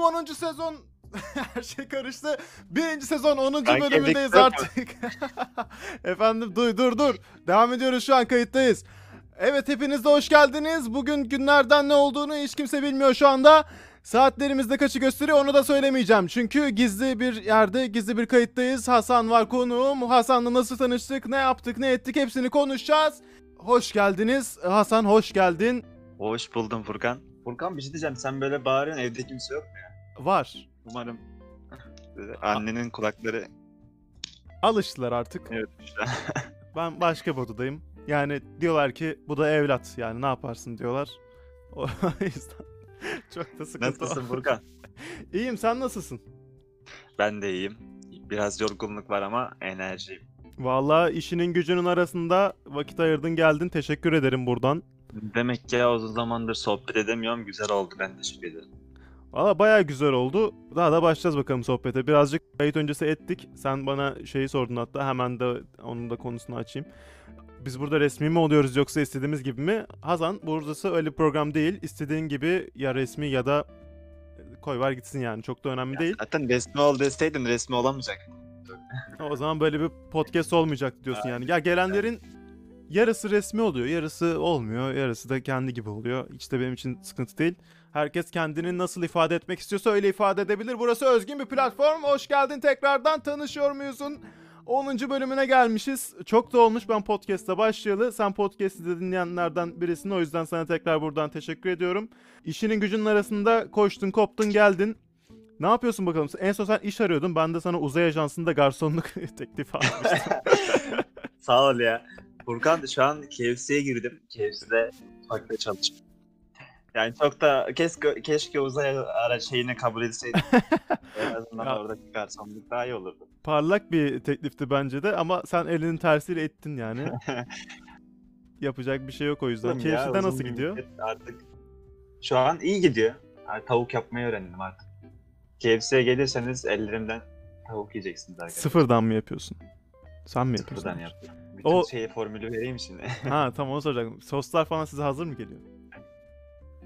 bölüm 10. sezon. Her şey karıştı. Birinci sezon 10. Kanka, bölümündeyiz artık. Efendim dur dur dur. Devam ediyoruz şu an kayıttayız. Evet hepiniz de hoş geldiniz. Bugün günlerden ne olduğunu hiç kimse bilmiyor şu anda. Saatlerimizde kaçı gösteriyor onu da söylemeyeceğim. Çünkü gizli bir yerde, gizli bir kayıttayız. Hasan var konuğum. Hasan'la nasıl tanıştık, ne yaptık, ne ettik hepsini konuşacağız. Hoş geldiniz. Hasan hoş geldin. Hoş buldum Furkan. Furkan bir şey diyeceğim. Sen böyle bağırıyorsun evde kimse yok mu ya? Var. Umarım annenin kulakları Alıştılar artık. evet işte. Ben başka bir odadayım. Yani diyorlar ki bu da evlat. Yani ne yaparsın diyorlar. O yüzden çok da sıkıntı Nasılsın var. Furkan? İyiyim sen nasılsın? Ben de iyiyim. Biraz yorgunluk var ama enerjiyim. Vallahi işinin gücünün arasında vakit ayırdın geldin. Teşekkür ederim buradan. Demek ki ya uzun zamandır sohbet edemiyorum. Güzel oldu. Ben teşekkür ederim. Valla baya güzel oldu. Daha da başlayacağız bakalım sohbete. Birazcık kayıt öncesi ettik. Sen bana şeyi sordun hatta hemen de onun da konusunu açayım. Biz burada resmi mi oluyoruz yoksa istediğimiz gibi mi? Hazan burası öyle bir program değil. İstediğin gibi ya resmi ya da koy var gitsin yani çok da önemli değil. Zaten resmi ol deseydin resmi olamayacak. O zaman böyle bir podcast olmayacak diyorsun yani. Ya gelenlerin yarısı resmi oluyor, yarısı olmuyor, yarısı da kendi gibi oluyor. Hiç de benim için sıkıntı değil. Herkes kendini nasıl ifade etmek istiyorsa öyle ifade edebilir. Burası özgün bir platform. Hoş geldin tekrardan. Tanışıyor muyuzun? 10. bölümüne gelmişiz. Çok da olmuş ben podcast'a başlayalı. Sen podcast'i de dinleyenlerden birisin. O yüzden sana tekrar buradan teşekkür ediyorum. İşinin gücünün arasında koştun, koptun, geldin. Ne yapıyorsun bakalım? En son sen iş arıyordun. Ben de sana uzay ajansında garsonluk teklifi almıştım. Sağ ol ya. Furkan şu an KFC'ye girdim. KFC'de farklı çalışıyorum. Yani çok da keşke, keşke uzay ara şeyini kabul etseydim. en azından Ya. oradaki garsonluk daha iyi olurdu. Parlak bir teklifti bence de ama sen elinin tersiyle ettin yani. Yapacak bir şey yok o yüzden. KFC'de nasıl gidiyor? Artık şu an iyi gidiyor. Yani tavuk yapmayı öğrendim artık. KFC'ye gelirseniz ellerimden tavuk yiyeceksiniz arkadaşlar. Sıfırdan mı yapıyorsun? Sen mi yapıyorsun? Sıfırdan yaptım. Bütün O- şeyi formülü vereyim şimdi. Ha tamam onu soracaktım. Soslar falan size hazır mı geliyor?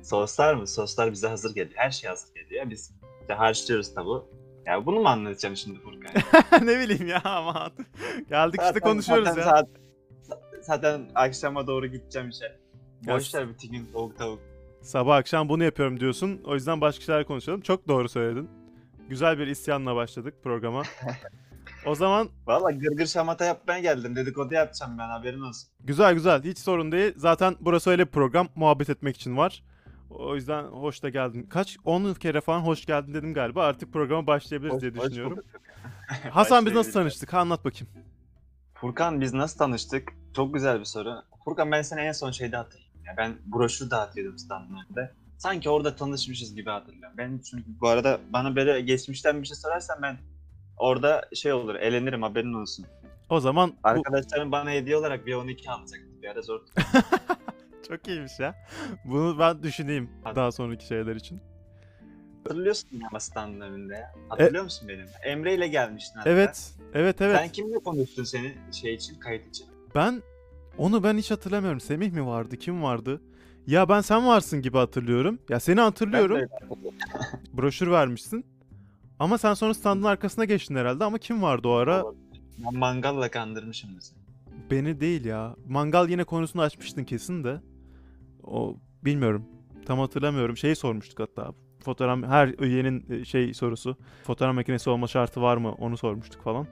Soslar mı? Soslar bize hazır geliyor. Her şey hazır geliyor. Biz işte harçlıyoruz tabu. Ya bunu mu anlatacağım şimdi Furkan? ne bileyim ya aman. Geldik işte Zaten- konuşuyoruz zaten ya. Saat, zaten akşama doğru gideceğim işte. Ya- Boş ver bütün gün tavuk tavuk. Sabah akşam bunu yapıyorum diyorsun. O yüzden başka şeyler konuşalım. Çok doğru söyledin. Güzel bir isyanla başladık programa. O zaman Valla gırgır şamata yapmaya geldim. Dedikodu yapacağım ben haberin olsun. Güzel güzel hiç sorun değil. Zaten burası öyle bir program muhabbet etmek için var. O yüzden hoş da geldin. Kaç 10 kere falan hoş geldin dedim galiba. Artık programa başlayabiliriz Hoş- diye hoş düşünüyorum. bulduk. Hasan biz nasıl Başlayabiliriz. tanıştık? Ha, Anlat bakayım. Furkan biz nasıl tanıştık? Çok güzel bir soru. Furkan ben seni en son şeyde hatırlıyorum. Ya ben broşür dağıtıyordum standlarda. Sanki orada tanışmışız gibi hatırlıyorum. Ben çünkü bu arada bana böyle geçmişten bir şey sorarsan ben orada şey olur elenirim haberin olsun. O zaman bu Arkadaşlarım bana hediye olarak bir 12 alacaktı. Bir ara zor çok iyiymiş ya. Bunu ben düşüneyim daha sonraki şeyler için. Hatırlıyorsun ama standın önünde ya. Hatırlıyor musun benim? Emre ile gelmiştin hatta. Evet. Evet evet. Sen kimle konuştun seni şey için kayıt için? Ben onu ben hiç hatırlamıyorum. Semih mi vardı? Kim vardı? Ya ben sen varsın gibi hatırlıyorum. Ya seni hatırlıyorum. Broşür vermişsin. Ama sen sonra standın arkasına geçtin herhalde ama kim vardı o ara? Ben mangalla kandırmışım mesela. Beni değil ya. Mangal yine konusunu açmıştın kesin de. O bilmiyorum. Tam hatırlamıyorum. Şeyi sormuştuk hatta. Fotoğraf her üyenin e, şey sorusu. Fotoğraf makinesi olma şartı var mı? Onu sormuştuk falan.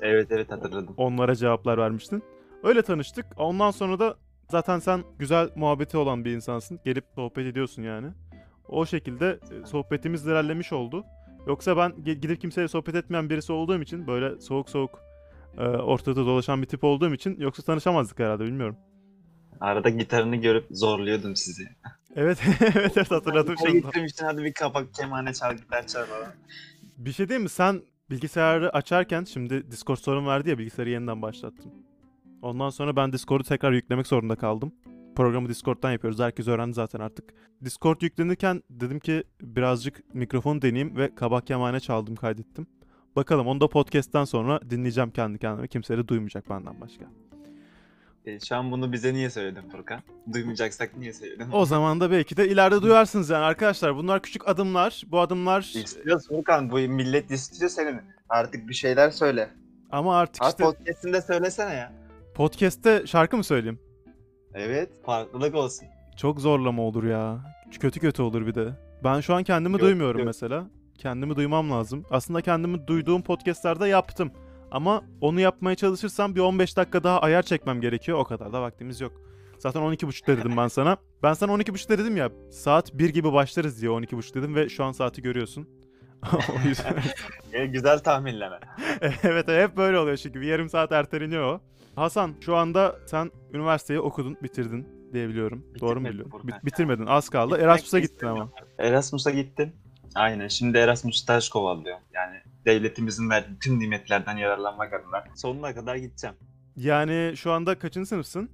Evet evet hatırladım. Onlara cevaplar vermiştin. Öyle tanıştık. Ondan sonra da zaten sen güzel muhabbeti olan bir insansın. Gelip sohbet ediyorsun yani. O şekilde e, sohbetimiz ilerlemiş oldu. Yoksa ben gidip kimseyle sohbet etmeyen birisi olduğum için böyle soğuk soğuk e, ortada dolaşan bir tip olduğum için yoksa tanışamazdık herhalde bilmiyorum. Arada gitarını görüp zorluyordum sizi. Evet evet evet hatırladım Hadi şimdi. gitmiştin hadi bir kapak kemane çal gitar çal falan. Bir şey değil mi? Sen bilgisayarı açarken şimdi Discord sorun verdi ya bilgisayarı yeniden başlattım. Ondan sonra ben Discord'u tekrar yüklemek zorunda kaldım. Programı Discord'dan yapıyoruz. Herkes öğrendi zaten artık. Discord yüklenirken dedim ki birazcık mikrofon deneyeyim ve kabak kemane çaldım kaydettim. Bakalım onu da podcast'ten sonra dinleyeceğim kendi kendime. Kimse de duymayacak benden başka. E, şu an bunu bize niye söyledin Furkan? Duymayacaksak niye söyledin? O zaman da belki de ileride duyarsınız yani arkadaşlar. Bunlar küçük adımlar. Bu adımlar İstiyoruz Furkan. Bu millet istiyor senin. Artık bir şeyler söyle. ama artık Abi işte podcast'inde söylesene ya. podcast'te şarkı mı söyleyeyim? Evet. Farklılık olsun. Çok zorlama olur ya. Kötü kötü olur bir de. Ben şu an kendimi Yok, duymuyorum yok. mesela. Kendimi duymam lazım. Aslında kendimi duyduğum podcast'larda yaptım. Ama onu yapmaya çalışırsam bir 15 dakika daha ayar çekmem gerekiyor. O kadar da vaktimiz yok. Zaten 12.30'da dedim ben sana. Ben sana 12.30'da dedim ya. Saat 1 gibi başlarız diye 12.30 dedim ve şu an saati görüyorsun. o yüzden... E, güzel tahminleme. evet hep böyle oluyor çünkü bir yarım saat erteleniyor o. Hasan şu anda sen üniversiteyi okudun, bitirdin diyebiliyorum. Doğru mu Bitirmedim biliyorum? Bit- bitirmedin az kaldı. Erasmus'a gittin ama. Erasmus'a gittim. Aynen. Şimdi Erasmus staj kovalıyor. Yani devletimizin verdiği tüm nimetlerden yararlanmak adına. Sonuna kadar gideceğim. Yani şu anda kaçıncı sınıfsın?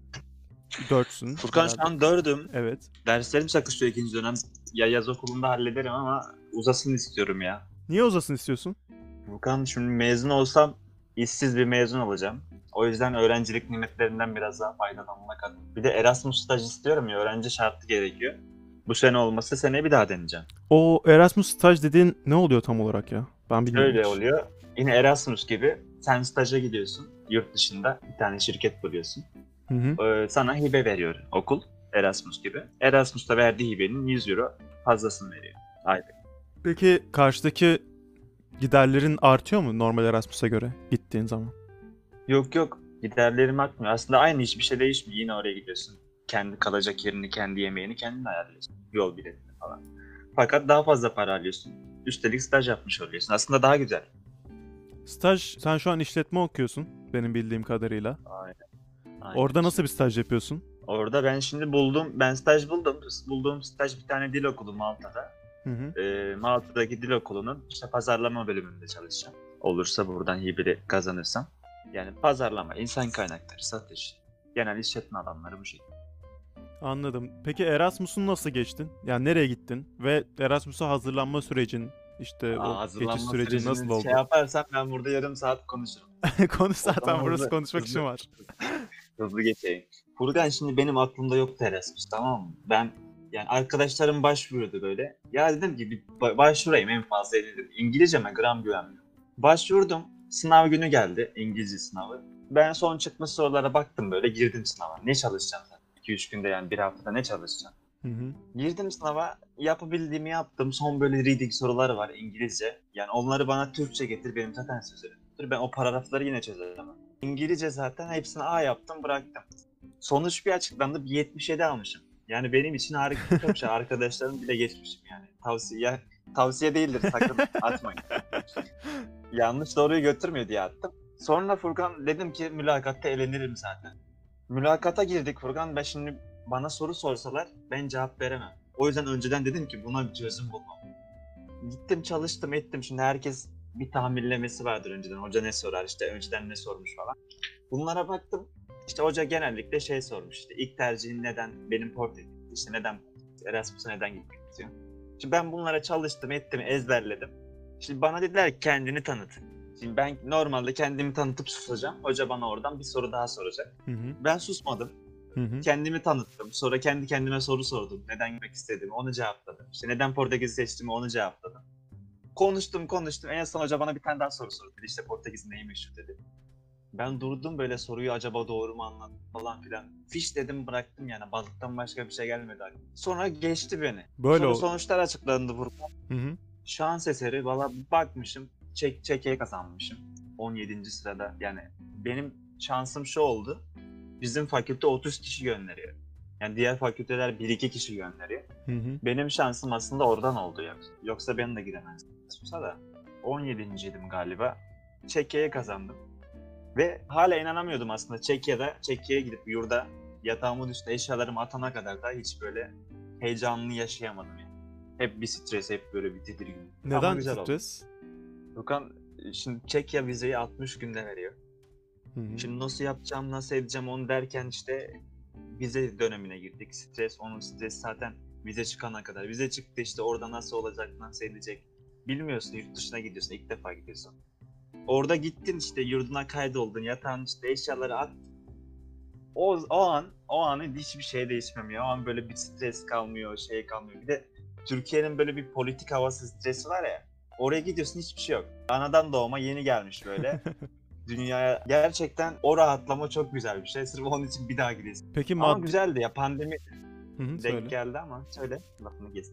Dörtsün. Furkan şu an dördüm. Evet. Derslerim çakışıyor ikinci dönem. Ya yaz okulunda hallederim ama uzasın istiyorum ya. Niye uzasın istiyorsun? Furkan şimdi mezun olsam işsiz bir mezun olacağım. O yüzden öğrencilik nimetlerinden biraz daha faydalanmak adına. Bir de Erasmus staj istiyorum ya öğrenci şartı gerekiyor. Bu sene olmasa seneye bir daha deneyeceğim. O Erasmus staj dediğin ne oluyor tam olarak ya? Ben bilmiyorum. Öyle hiç. oluyor. Yine Erasmus gibi sen staja gidiyorsun. Yurt dışında bir tane şirket buluyorsun. Hı hı. Ee, sana hibe veriyor okul. Erasmus gibi. Erasmus'ta verdiği hibenin 100 euro fazlasını veriyor. Aylık. Peki karşıdaki giderlerin artıyor mu normal Erasmus'a göre gittiğin zaman? Yok yok giderlerim artmıyor. Aslında aynı hiçbir şey değişmiyor. Yine oraya gidiyorsun. Kendi kalacak yerini, kendi yemeğini kendin ayarlıyorsun. Yol biletini falan. Fakat daha fazla para alıyorsun. Üstelik staj yapmış oluyorsun. Aslında daha güzel. Staj, sen şu an işletme okuyorsun benim bildiğim kadarıyla. Aynen. Orada nasıl bir staj yapıyorsun? Orada ben şimdi buldum. Ben staj buldum. Bulduğum staj bir tane dil okulu Malta'da. Hı hı. Ee, Malta'daki dil okulunun işte pazarlama bölümünde çalışacağım. Olursa buradan hibiri kazanırsam. Yani pazarlama, insan kaynakları, satış, genel işletme alanları bu şekilde. Anladım. Peki Erasmus'un nasıl geçtin? Yani nereye gittin? Ve Erasmus'a hazırlanma sürecin, işte Aa, o hazırlanma geçiş süreci sürecini nasıl oldu? Şey yaparsam ben burada yarım saat konuşurum. Konuş zaten zaman burası hızlı- konuşmak hızlı- için var. Hızlı geçeyim. Furkan şimdi benim aklımda yok Erasmus tamam mı? Ben yani arkadaşlarım başvuruyordu böyle. Ya dedim ki bir ba- başvurayım en fazla dedim. İngilizceme gram güvenmiyorum. Başvurdum. Sınav günü geldi. İngilizce sınavı. Ben son çıkmış sorulara baktım böyle girdim sınava. Ne çalışacağım zaten? 2-3 günde yani bir haftada ne çalışacağım? Hı hı. Girdim sınava yapabildiğimi yaptım. Son böyle reading soruları var İngilizce. Yani onları bana Türkçe getir benim zaten sözlerimdir. Ben o paragrafları yine çözerim. İngilizce zaten hepsini A yaptım bıraktım. Sonuç bir açıklandı bir 77 almışım. Yani benim için harika çok şey. Arkadaşlarım bile geçmişim yani. Tavsiye tavsiye değildir sakın atmayın. Yanlış doğruyu götürmüyor diye attım. Sonra Furkan dedim ki mülakatta elenirim zaten. Mülakata girdik Furkan. Ben şimdi bana soru sorsalar ben cevap veremem. O yüzden önceden dedim ki buna bir çözüm bulmam. Gittim çalıştım ettim. Şimdi herkes bir tahminlemesi vardır önceden. Hoca ne sorar işte önceden ne sormuş falan. Bunlara baktım. İşte hoca genellikle şey sormuş işte ilk tercihin neden benim Portekiz işte neden Erasmus'a neden gitmek istiyorsun? Şimdi ben bunlara çalıştım ettim ezberledim. Şimdi bana dediler ki kendini tanıt. Şimdi ben normalde kendimi tanıtıp susacağım. Hoca bana oradan bir soru daha soracak. Hı hı. Ben susmadım. Hı hı. Kendimi tanıttım. Sonra kendi kendime soru sordum. Neden gitmek istediğimi onu cevapladım. İşte neden Portekiz seçtiğimi onu cevapladım. Konuştum konuştum. En son hoca bana bir tane daha soru sordu. Dedi işte Portekiz neyi meşhur dedi. Ben durdum böyle soruyu acaba doğru mu anladım falan filan. Fiş dedim bıraktım yani balıktan başka bir şey gelmedi. Sonra geçti beni. Böyle Sonra oldu. sonuçlar açıklandı burada. Hı hı. Şans eseri valla bakmışım çek çekeye kazanmışım. 17. sırada yani benim şansım şu oldu. Bizim fakülte 30 kişi gönderiyor. Yani diğer fakülteler 1-2 kişi gönderiyor. Hı hı. Benim şansım aslında oradan oldu yoksa. Yoksa ben de giremezdim. Susa da 17.ydim galiba. Çekya'ya kazandım. Ve hala inanamıyordum aslında Çekya'da, Çekya'ya gidip yurda yatağımın üstüne eşyalarımı atana kadar da hiç böyle heyecanını yaşayamadım yani. Hep bir stres, hep böyle bir tedirgin. Neden güzel oldu. Stres? Furkan şimdi Çekya vizeyi 60 günde veriyor. Hı hı. Şimdi nasıl yapacağım, nasıl edeceğim onu derken işte vize dönemine girdik. Stres, onun stresi zaten vize çıkana kadar. Vize çıktı işte orada nasıl olacak, nasıl edecek. Bilmiyorsun yurt dışına gidiyorsun, ilk defa gidiyorsun. Orada gittin işte yurduna kaydoldun, yatağın işte eşyaları at. o, o an o anın hiçbir şey değişmiyor. O an böyle bir stres kalmıyor, şey kalmıyor. Bir de Türkiye'nin böyle bir politik havası stresi var ya. Oraya gidiyorsun hiçbir şey yok. Anadan doğma yeni gelmiş böyle. Dünyaya gerçekten o rahatlama çok güzel bir şey. Sırf onun için bir daha gidesin. Peki Ama maddi... güzeldi ya pandemi Hı hı, denk söyle. geldi ama söyle lafını kes.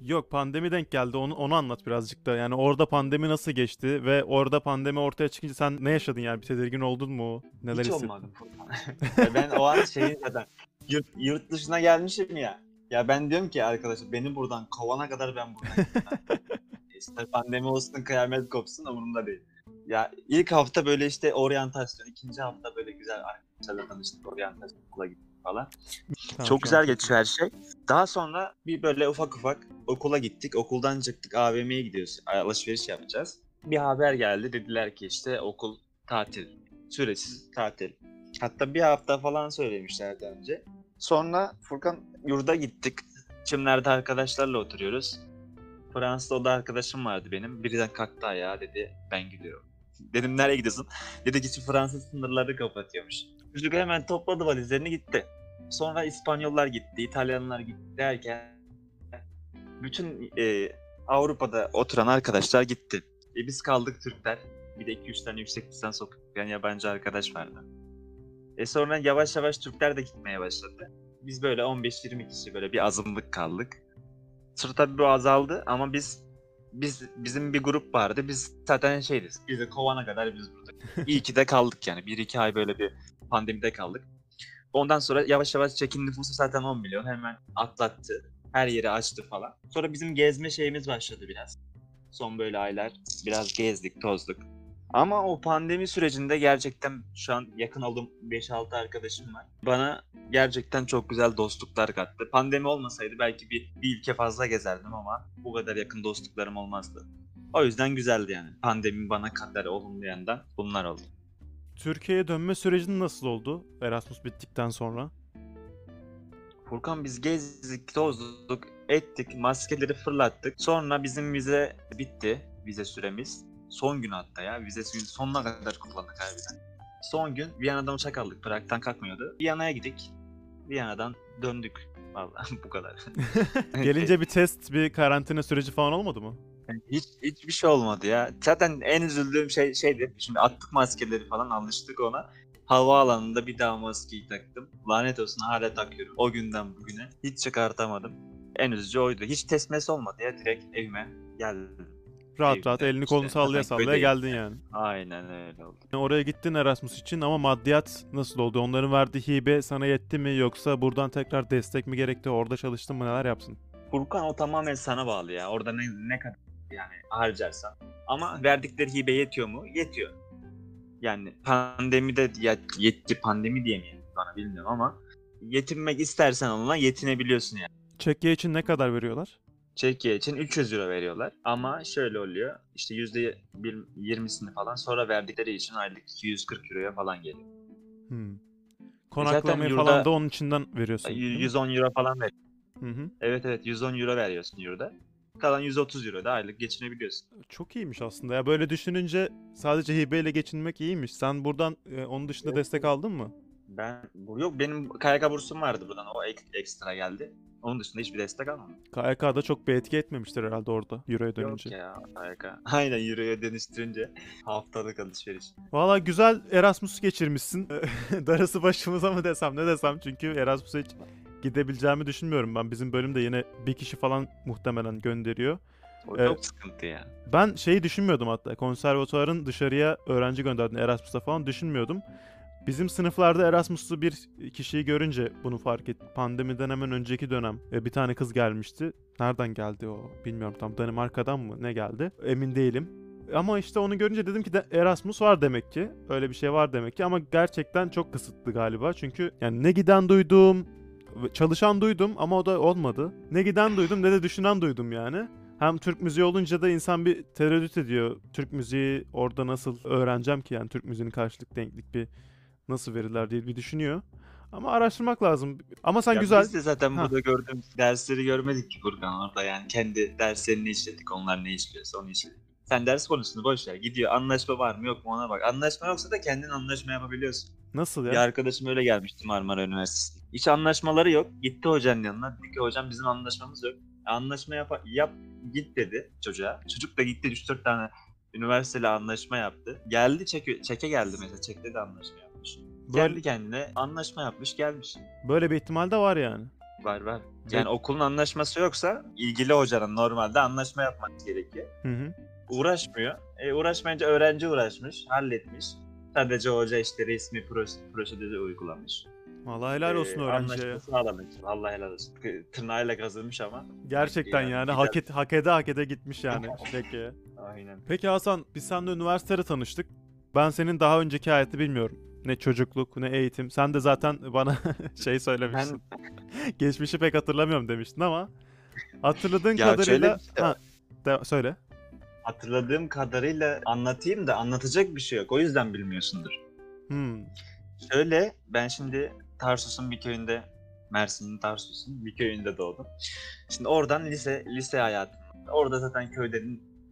Yok pandemi denk geldi onu, onu anlat birazcık da. Yani orada pandemi nasıl geçti ve orada pandemi ortaya çıkınca sen ne yaşadın yani bir tedirgin oldun mu? Neler Hiç hissettin? olmadı Furkan. Ya ben o an şeyin zaten yurt, yurt dışına gelmişim ya. Ya ben diyorum ki arkadaşlar beni buradan kovana kadar ben buradan gitmem. İşte pandemi olsun kıyamet kopsun umurumda değil. Ya ilk hafta böyle işte oryantasyon, ikinci hafta böyle güzel arkadaşlarla tanıştık, oryantasyon okula gittik falan. Tamam, Çok güzel geçiyor her şey. Daha sonra bir böyle ufak ufak okula gittik. Okuldan çıktık AVM'ye gidiyoruz. Alışveriş yapacağız. Bir haber geldi. Dediler ki işte okul tatil. Süresiz tatil. Hatta bir hafta falan söylemişlerdi önce. Sonra Furkan yurda gittik. Çimlerde arkadaşlarla oturuyoruz. Fransa'da oda arkadaşım vardı benim. Birden kalktı ayağa dedi ben gidiyorum. Dedim nereye gidiyorsun? Dedi ki Fransız sınırları kapatıyormuş. Çocuk hemen topladı valizlerini gitti. Sonra İspanyollar gitti, İtalyanlar gitti derken bütün e, Avrupa'da oturan arkadaşlar gitti. E biz kaldık Türkler. Bir de 2-3 tane yüksek lisans okuyan yabancı arkadaş vardı. E sonra yavaş yavaş Türkler de gitmeye başladı. Biz böyle 15-20 kişi böyle bir azınlık kaldık. Sonra tabii bu azaldı ama biz biz bizim bir grup vardı. Biz zaten şeydiz. Bizi kovana kadar biz burada. İyi ki de kaldık yani. 1-2 ay böyle bir pandemide kaldık. Ondan sonra yavaş yavaş çekin nüfusu zaten 10 milyon hemen atlattı. Her yeri açtı falan. Sonra bizim gezme şeyimiz başladı biraz. Son böyle aylar biraz gezdik, tozduk. Ama o pandemi sürecinde gerçekten şu an yakın olduğum 5-6 arkadaşım var. Bana gerçekten çok güzel dostluklar kattı. Pandemi olmasaydı belki bir, bir ülke fazla gezerdim ama bu kadar yakın dostluklarım olmazdı. O yüzden güzeldi yani. Pandemi bana kadar olumlu yandan bunlar oldu. Türkiye'ye dönme sürecin nasıl oldu Erasmus bittikten sonra? Furkan biz gezdik, tozduk, ettik, maskeleri fırlattık. Sonra bizim vize bitti, vize süremiz. Son gün hatta ya, vize süremiz sonuna kadar kullandık harbiden. Son gün Viyana'dan uçak aldık, Prag'dan kalkmıyordu. Viyana'ya gittik, Viyana'dan döndük. Vallahi bu kadar. Gelince bir test, bir karantina süreci falan olmadı mı? Hiç hiçbir şey olmadı ya. Zaten en üzüldüğüm şey şeydi. Şimdi attık maskeleri falan alıştık ona. Havaalanında bir daha maskeyi taktım. Lanet olsun hala takıyorum. O günden bugüne. Hiç çıkartamadım. En üzücü oydu. Hiç test mes olmadı ya. Direkt evime geldim. Rahat Evde rahat elini kolunu işte, sallaya sallaya geldin yani. Aynen öyle oldu. Oraya gittin Erasmus için ama maddiyat nasıl oldu? Onların verdiği hibe sana yetti mi yoksa buradan tekrar destek mi gerekti? Orada çalıştın mı? Neler yapsın? Furkan o tamamen sana bağlı ya. Orada ne, ne kadar yani harcarsan. Ama verdikleri hibe yetiyor mu? Yetiyor. Yani pandemide ya, yetti pandemi diyemeyelim bana bilmiyorum ama yetinmek istersen onunla yetinebiliyorsun yani. Çekya için ne kadar veriyorlar? Çekiye için 300 euro veriyorlar. Ama şöyle oluyor. işte %20'sini falan sonra verdikleri için aylık 240 euroya falan geliyor. Hmm. Konaklamayı yurda- falan da onun içinden veriyorsun. Y- değil mi? 110 euro falan ver. Hı hı. Evet evet 110 euro veriyorsun yurda. Kalan 130 euro da aylık geçinebiliyorsun. Çok iyiymiş aslında ya. Böyle düşününce sadece hibeyle geçinmek iyiymiş. Sen buradan e, onun dışında Evet, destek aldın mı? Ben yok benim KYK bursum vardı buradan o ek- ekstra geldi. Onun dışında hiçbir destek almadım. KYK'da çok bir etki etmemiştir herhalde orada Euro'ya dönünce. Yok ya KYK. Aynen euroya dönüştürünce haftalık alışveriş. Valla güzel Erasmus geçirmişsin. Darısı başımıza mı desem ne desem çünkü Erasmus'a hiç gidebileceğimi düşünmüyorum ben. Bizim bölümde yine bir kişi falan muhtemelen gönderiyor. O Evet. çok sıkıntı ya. Ben şeyi düşünmüyordum hatta konservatuvarın dışarıya öğrenci gönderdiğini Erasmus'a falan düşünmüyordum. Bizim sınıflarda Erasmus'lu bir kişiyi görünce bunu fark ettim. Pandemiden hemen önceki dönem e, bir tane kız gelmişti. Nereden geldi o bilmiyorum tam Danimarka'dan mı ne geldi emin değilim. Ama işte onu görünce dedim ki de Erasmus var demek ki. Öyle bir şey var demek ki ama gerçekten çok kısıtlı galiba. Çünkü yani ne giden duydum, çalışan duydum ama o da olmadı. Ne giden duydum ne de düşünen duydum yani. Hem Türk müziği olunca da insan bir tereddüt ediyor. Türk müziği orada nasıl öğreneceğim ki yani Türk müziğinin karşılık denklik bir nasıl verirler diye bir düşünüyor. Ama araştırmak lazım. Ama sen Ya güzel Biz de zaten Ha. burada gördüğümüz dersleri görmedik ki Furkan orada yani kendi derslerini işledik onlar ne işliyorsa onu işledik. Sen ders konusunu boş ver. Gidiyor anlaşma var mı yok mu ona bak. Anlaşma yoksa da kendin anlaşma yapabiliyorsun. Nasıl Bir ya? arkadaşım öyle gelmişti Marmara Üniversitesi'ne. Hiç anlaşmaları yok. Gitti hocanın yanına. Dedi ki hocam bizim anlaşmamız yok. Anlaşma yap, yap git dedi çocuğa. Çocuk da gitti 3-4 tane üniversiteyle anlaşma yaptı. Geldi çeke, çeke geldi mesela. Çekte de anlaşma yapmış. Böyle, Kendi kendine anlaşma yapmış gelmiş. böyle bir ihtimal de var yani. Var var. Yani okulun anlaşması yoksa ilgili hocanın normalde anlaşma yapması gerekiyor. Hı hı. Uğraşmıyor. E, uğraşmayınca öğrenci uğraşmış, halletmiş. Sadece hoca işte resmi prosedürü uygulamış. Vallahi helal olsun Ee, öğrenciye. Anlaşması. Vallahi helal olsun. Tırnağıyla kazınmış ama. Gerçekten Yani yani hak, et, hak ede hak ede gitmiş yani Peki. Aynen. Peki Hasan biz seninle üniversitede tanıştık. Ben senin daha önceki hayatı bilmiyorum. Ne çocukluk ne eğitim. Sen de zaten bana şey söylemiştin. Geçmişi pek hatırlamıyorum demiştin ama hatırladığın Ya kadarıyla bir şey ha, de- söyle. Hatırladığım kadarıyla anlatayım da anlatacak bir şey yok. O yüzden bilmiyorsundur. Hmm. Şöyle ben şimdi Tarsus'un bir köyünde Mersin'in Tarsus'un bir köyünde doğdum. Şimdi oradan lise lise hayatım. Orada zaten köyde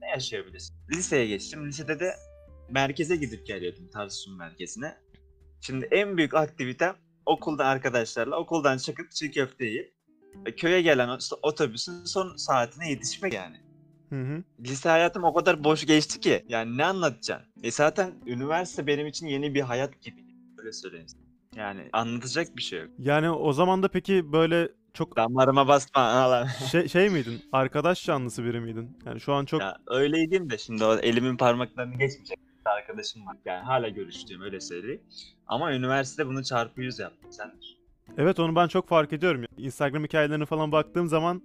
ne yaşayabilirsin? Liseye geçtim. Lisede de merkeze gidip geliyordum Tarsus'un merkezine. Şimdi en büyük aktivitem okulda arkadaşlarla okuldan çıkıp çiğ köfte yiyip e, köye gelen otobüsün son saatine yetişmek yani. Hı hı. Lise hayatım o kadar boş geçti ki. Yani ne anlatacaksın? E zaten üniversite benim için yeni bir hayat gibi. Öyle söyleyeyim. Yani anlatacak bir şey yok. Yani o zaman da peki böyle çok Damarıma basma lan. şey, şey miydin? Arkadaş canlısı biri miydin? Yani şu an çok Ya öyleydim de şimdi o elimin parmaklarını geçmeyecek bir arkadaşım var. Yani hala görüştüğüm öyle söyleyeyim. Ama üniversitede bunu çarpı yüz yaptım. Sen Evet onu ben çok fark ediyorum. Instagram hikayelerine falan baktığım zaman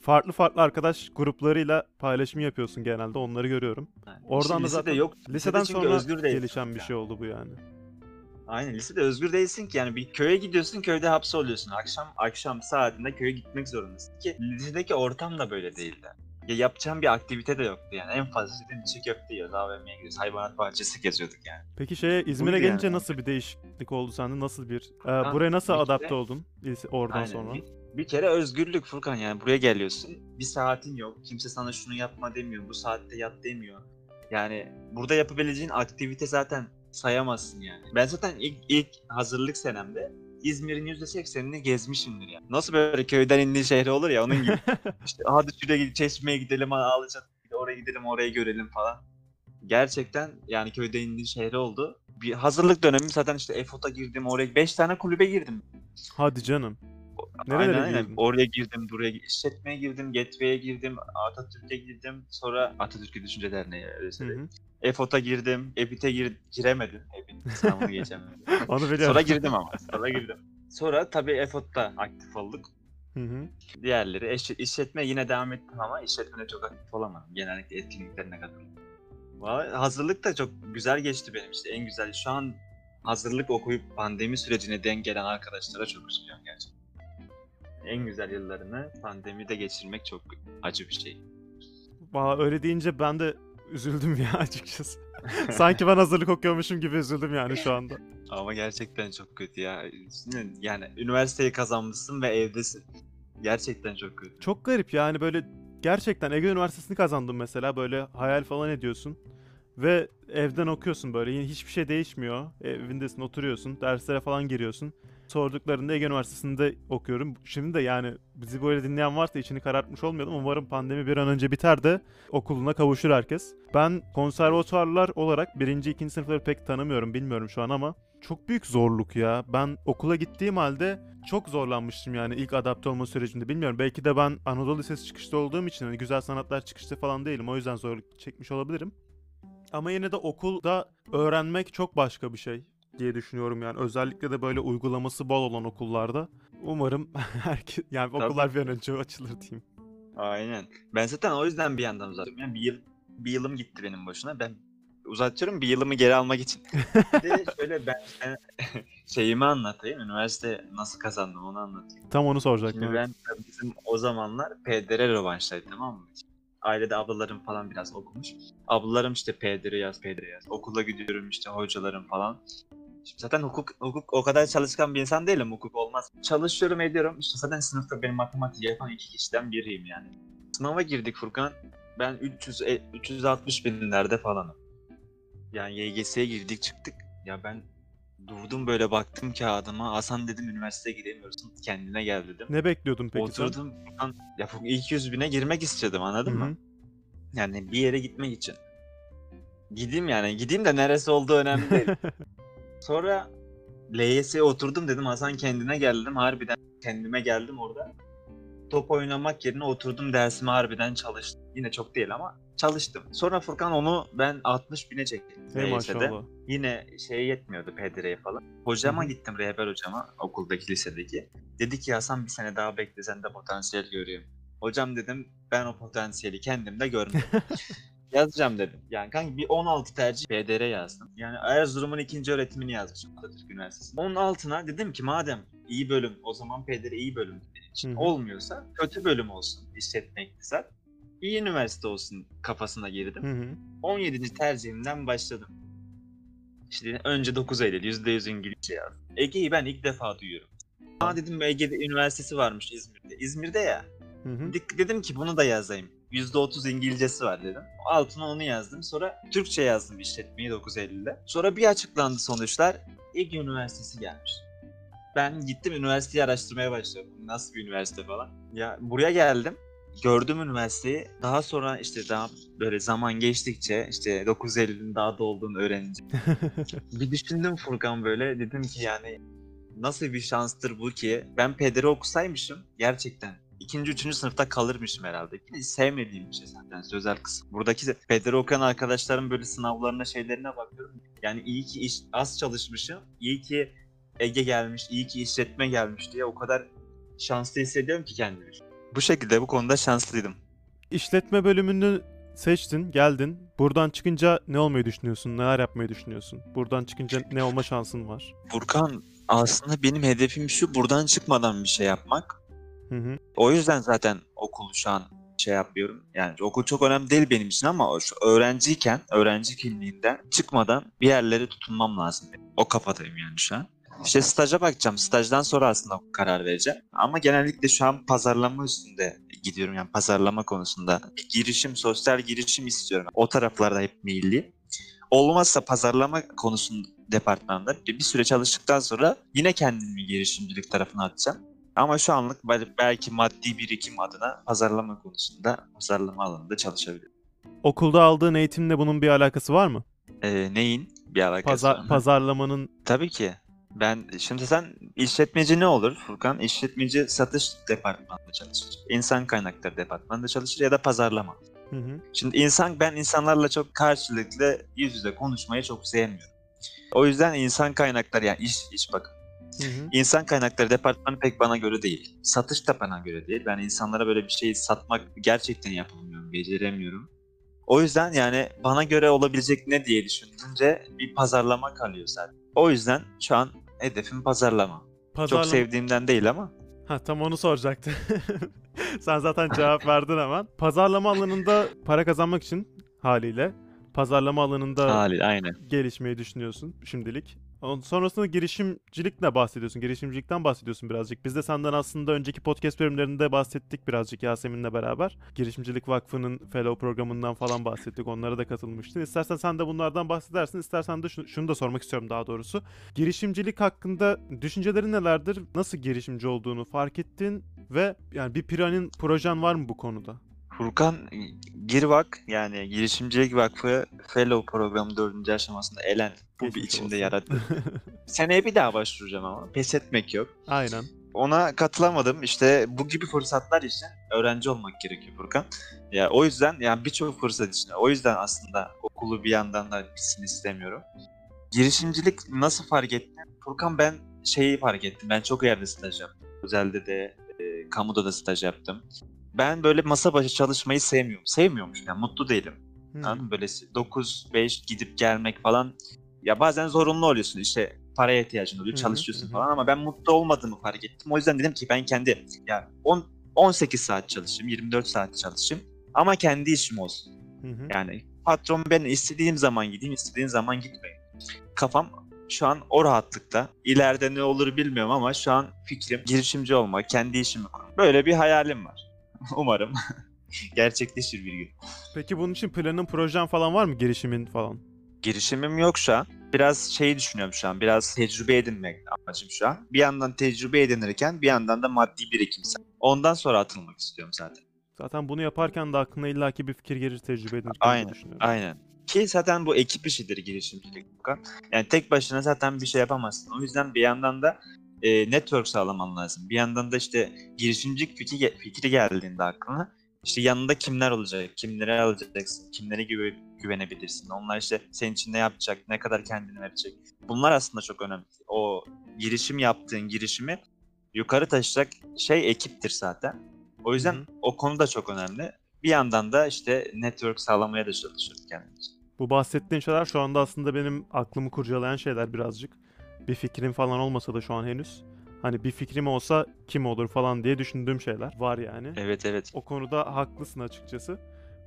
farklı farklı arkadaş gruplarıyla paylaşım yapıyorsun genelde. Onları görüyorum. yani Oradan işte da zaten yok. Liseden çünkü sonra özgür gelişen bir yani. şey oldu bu yani. Aynen lisede özgür değilsin ki yani bir köye gidiyorsun köyde hapsoluyorsun. Akşam akşam saatinde köye gitmek zorundasın ki lisedeki ortam da böyle değildi. Ya yapacağım bir aktivite de yoktu yani. En fazla dedim çiğ köfte yiyoruz, AVM'ye gidiyoruz, hayvanat bahçesi geziyorduk yani. Peki şeye İzmir'e Buydu gelince yani. nasıl bir değişiklik oldu sende? Nasıl bir e, Ha, buraya nasıl bir kere- adapte oldun lise- oradan Aynen. sonra? Bir, bir kere özgürlük Furkan yani buraya geliyorsun. Bir saatin yok. Kimse sana şunu yapma demiyor. Bu saatte yat demiyor. Yani burada yapabileceğin aktivite zaten sayamazsın yani. Ben zaten ilk, ilk hazırlık senemde İzmir'in %80'ini gezmişimdir yani. Nasıl böyle köyden indiğin şehri olur ya onun gibi. işte hadi şuraya gidelim, çeşmeye gidelim, alacak oraya gidelim, orayı görelim falan. Gerçekten yani köyde indiğin şehri oldu. Bir hazırlık dönemim zaten işte EFOT'a girdim, oraya 5 tane kulübe girdim. Hadi canım. Nerelere Aynen, aynen. Oraya girdim, buraya işletmeye girdim, Gateway'e girdim, Atatürk'e girdim. Sonra Atatürk'ü Düşünce Derneği öyle. EFOT'a girdim, EBİT'e gir giremedim. EBİT sınavını geçemedim. Onu biliyorum. Sonra girdim ama. Sonra girdim. Sonra tabii EFOT'ta aktif olduk. Hı hı. Diğerleri işletme yine devam ettim ama işletmede çok aktif olamadım. Genellikle etkinliklerine katıldım. Hazırlık da çok güzel geçti benim işte. En güzel şu an hazırlık okuyup pandemi sürecine denk gelen arkadaşlara çok üzülüyorum gerçekten. En güzel yıllarını pandemide geçirmek çok acı bir şey. Valla öyle deyince ben de üzüldüm ya açıkçası. Sanki ben hazırlık okuyormuşum gibi üzüldüm yani şu anda. Ama gerçekten çok kötü ya. Yani üniversiteyi kazanmışsın ve evdesin. Gerçekten çok kötü. Çok garip yani böyle gerçekten Ege Üniversitesi'ni kazandım mesela böyle hayal falan ediyorsun. Ve evden okuyorsun böyle yine hiçbir şey değişmiyor. Evindesin oturuyorsun derslere falan giriyorsun. Sorduklarında Ege Üniversitesi'nde okuyorum. Şimdi de yani bizi böyle dinleyen varsa içini karartmış olmayalım. Umarım pandemi bir an önce biter de okuluna kavuşur herkes. Ben konservatuarlar olarak birinci, ikinci sınıfları pek tanımıyorum bilmiyorum şu an ama çok büyük zorluk ya. Ben okula gittiğim halde çok zorlanmıştım yani ilk adapte olma sürecinde. Bilmiyorum belki de ben Anadolu Lisesi çıkışta olduğum için hani güzel sanatlar çıkışta falan değilim. O yüzden zorluk çekmiş olabilirim. Ama yine de okulda öğrenmek çok başka bir şey diye düşünüyorum yani. Özellikle de böyle uygulaması bol olan okullarda. Umarım herkes yani Tabii. okullar bir an önce açılır diyeyim. Aynen. Ben zaten o yüzden bir yandan uzatıyorum. Yani bir yıl bir yılım gitti benim boşuna. Ben uzatıyorum bir yılımı geri almak için. Bir de şöyle ben şeyimi anlatayım. Üniversite nasıl kazandım onu anlatayım. Tam onu soracaktım. Şimdi ben bizim o zamanlar PDR rövanştaydı tamam mı? Ailede ablalarım falan biraz okumuş. Ablalarım işte PDR yaz, PDR yaz. Okula gidiyorum işte hocalarım falan. Şimdi zaten hukuk, hukuk o kadar çalışkan bir insan değilim. Hukuk olmaz. Çalışıyorum ediyorum. İşte zaten sınıfta benim matematik yapan iki kişiden biriyim yani. Sınava girdik Furkan. ben 300 e, 360 binlerde falanım. Yani YGS'ye girdik çıktık. Ya ben durdum böyle baktım kağıdıma. Hasan dedim üniversiteye giremiyorsun. Kendine gel dedim. Ne bekliyordun peki sen? Oturdum. Furkan, Ya Furkan 200 bine girmek istedim anladın Hı mı? Yani bir yere gitmek için. Gideyim yani. Gideyim de neresi olduğu önemli değil. Sonra LYS'ye oturdum dedim Hasan kendine geldim. Harbiden kendime geldim orada. Top oynamak yerine oturdum dersime harbiden çalıştım. Yine çok değil ama çalıştım. Sonra Furkan onu ben 60 bine çektim. Hey LYS'de. Yine şeye yetmiyordu PDR'ye falan. Hocama hı. gittim rehber hocama okuldaki lisedeki. Dedi ki Hasan bir sene daha bekle sen de potansiyel görüyorum. Hocam dedim ben o potansiyeli kendimde görmedim. Yazacağım dedim. Yani kanka bir 16 tercih PDR yazdım. Yani Erzurum'un ikinci öğretimini yazmışım Atatürk Üniversitesi'nde. Onun altına dedim ki madem iyi bölüm o zaman PDR iyi bölüm benim için. Olmuyorsa kötü bölüm olsun işletme iktisat. İyi üniversite olsun kafasına girdim. Hı hı. 17. tercihimden başladım. İşte önce 9 Eylül %100 İngilizce yazdım. Ege'yi ben ilk defa duyuyorum. Aa dedim Ege'de üniversitesi varmış İzmir'de. İzmir'de ya. Hı hı. Dedim ki bunu da yazayım. %30 İngilizcesi var dedim. Altına onu yazdım. Sonra Türkçe yazdım işletmeyi 9 Eylül'de. Sonra bir açıklandı sonuçlar. Ege Üniversitesi gelmiş. Ben gittim üniversiteyi araştırmaya başladım. Nasıl bir üniversite falan. Ya buraya geldim. Gördüm üniversiteyi. Daha sonra işte daha böyle zaman geçtikçe işte 9 Eylül'ün daha da olduğunu öğrenince bir düşündüm Furkan böyle. Dedim ki yani nasıl bir şanstır bu ki? Ben pederi okusaymışım gerçekten ikinci, üçüncü sınıfta kalırmışım herhalde. Yine sevmediğim bir şey zaten sözel kısım. Buradaki pederi okuyan arkadaşlarım böyle sınavlarına şeylerine bakıyorum. Yani iyi ki iş, az çalışmışım. iyi ki Ege gelmiş, iyi ki işletme gelmiş diye o kadar şanslı hissediyorum ki kendimi. Bu şekilde bu konuda şanslıydım. İşletme bölümünü seçtin, geldin. Buradan çıkınca ne olmayı düşünüyorsun? Neler yapmayı düşünüyorsun? Buradan çıkınca ne olma şansın var? Furkan aslında benim hedefim şu buradan çıkmadan bir şey yapmak. Hı hı. O yüzden zaten okulu şu an şey yapıyorum. Yani okul çok önemli değil benim için ama öğrenciyken, öğrenci kimliğinden çıkmadan bir yerlere tutunmam lazım. O kafadayım yani şu an. İşte staja bakacağım. Stajdan sonra aslında karar vereceğim. Ama genellikle şu an pazarlama üstünde gidiyorum. Yani pazarlama konusunda girişim, sosyal girişim istiyorum. O taraflarda hep meyilli. Olmazsa pazarlama konusunda departmanda bir süre çalıştıktan sonra yine kendimi girişimcilik tarafına atacağım. Ama şu anlık bel- belki maddi birikim adına pazarlama konusunda, pazarlama alanında çalışabilirim. Okulda aldığın eğitimle bunun bir alakası var mı? Ee, neyin bir alakası Pazar, var mı? pazarlamanın Tabii ki. Ben şimdi sen işletmeci ne olur Furkan? İşletmeci satış departmanında çalışır. İnsan kaynakları departmanında çalışır ya da pazarlama. Hı hı. Şimdi insan ben insanlarla çok karşılıklı yüz yüze konuşmayı çok sevmiyorum. O yüzden insan kaynakları yani iş iş bakın. Hı hı. İnsan kaynakları departmanı pek bana göre değil. Satış da bana göre değil. Ben insanlara böyle bir şeyi satmak gerçekten yapamıyorum, beceremiyorum. O yüzden yani bana göre olabilecek ne diye düşündüğünce bir pazarlama kalıyor zaten. O yüzden şu an hedefim pazarlama. Çok Pazarlama- sevdiğimden değil ama. Ha tam onu soracaktım. Sen zaten cevap verdin hemen. Pazarlama alanında para kazanmak için haliyle pazarlama alanında Hali aynen. gelişmeyi düşünüyorsun şimdilik. Sonrasında girişimcilikle bahsediyorsun. Girişimcilikten bahsediyorsun birazcık. Biz de senden aslında önceki podcast bölümlerinde bahsettik birazcık Yasemin'le beraber. Girişimcilik Vakfı'nın fellow programından falan bahsettik. Onlara da katılmıştın. İstersen sen de bunlardan bahsedersin. İstersen de şunu, şunu da sormak istiyorum daha doğrusu. Girişimcilik hakkında düşüncelerin nelerdir? Nasıl girişimci olduğunu fark ettin ve yani bir planın, projen var mı bu konuda? Furkan Girvak yani Girişimcilik Vakfı Fellow programı dördüncü aşamasında elendi. Bu bir Geçmiş içimde olsun. yarattı. Seneye bir daha başvuracağım ama pes etmek yok. Aynen. Ona katılamadım. İşte bu gibi fırsatlar için öğrenci olmak gerekiyor Furkan. Ya o yüzden yani birçok fırsat için. O yüzden aslında okulu bir yandan da bitsin istemiyorum. Girişimcilik nasıl fark ettim? Furkan ben şeyi fark ettim. Ben çok yerde staj yaptım. Özelde de, e, kamuda da staj yaptım. Ben böyle masa başı çalışmayı sevmiyorum. Sevmiyormuş yani mutlu değilim. Hmm. Anladın mı? Böyle 9-5 gidip gelmek falan. Ya bazen zorunlu oluyorsun işte paraya ihtiyacın oluyor, hı, çalışıyorsun hı. falan ama ben mutlu olmadığımı fark ettim. O yüzden dedim ki ben kendi ya 10 18 saat çalışayım, 24 saat çalışayım ama kendi işim olsun. Hı. Yani patron ben istediğim zaman gideyim, istediğim zaman gitmeyeyim. Kafam şu an o rahatlıkta. İleride ne olur bilmiyorum ama şu an fikrim girişimci olmak, kendi işimi kurmak. Böyle bir hayalim var. Umarım. gerçekleşir bir gün. Peki bunun için planın, projen falan var mı? Girişimin falan. Girişimim yok şu an. Biraz şeyi düşünüyorum şu an. Biraz tecrübe edinmek amacım şu an. Bir yandan tecrübe edinirken bir yandan da maddi birikim. Ondan sonra atılmak istiyorum zaten. Zaten bunu yaparken de aklına illaki bir fikir gelir tecrübe edinirken Aynen, düşünüyorum. Aynen. Ki zaten bu ekip işidir girişimcilik. Yani tek başına zaten bir şey yapamazsın. O yüzden bir yandan da e, network sağlaman lazım. Bir yandan da işte girişimcilik fikri, fikri geldiğinde aklına işte yanında kimler olacak, kimlere alacaksın, kimlere güve, güvenebilirsin. Onlar işte senin için ne yapacak, ne kadar kendini verecek. Bunlar aslında çok önemli. O girişim yaptığın girişimi yukarı taşıyacak şey ekiptir zaten. O yüzden Hı hı. o konu da çok önemli. Bir yandan da işte network sağlamaya da çalışıyorum kendim için. Bu bahsettiğin şeyler şu anda aslında benim aklımı kurcalayan şeyler birazcık. Bir fikrim falan olmasa da şu an henüz. Hani bir fikrim olsa kim olur falan diye düşündüğüm şeyler var yani. Evet evet. O konuda haklısın açıkçası.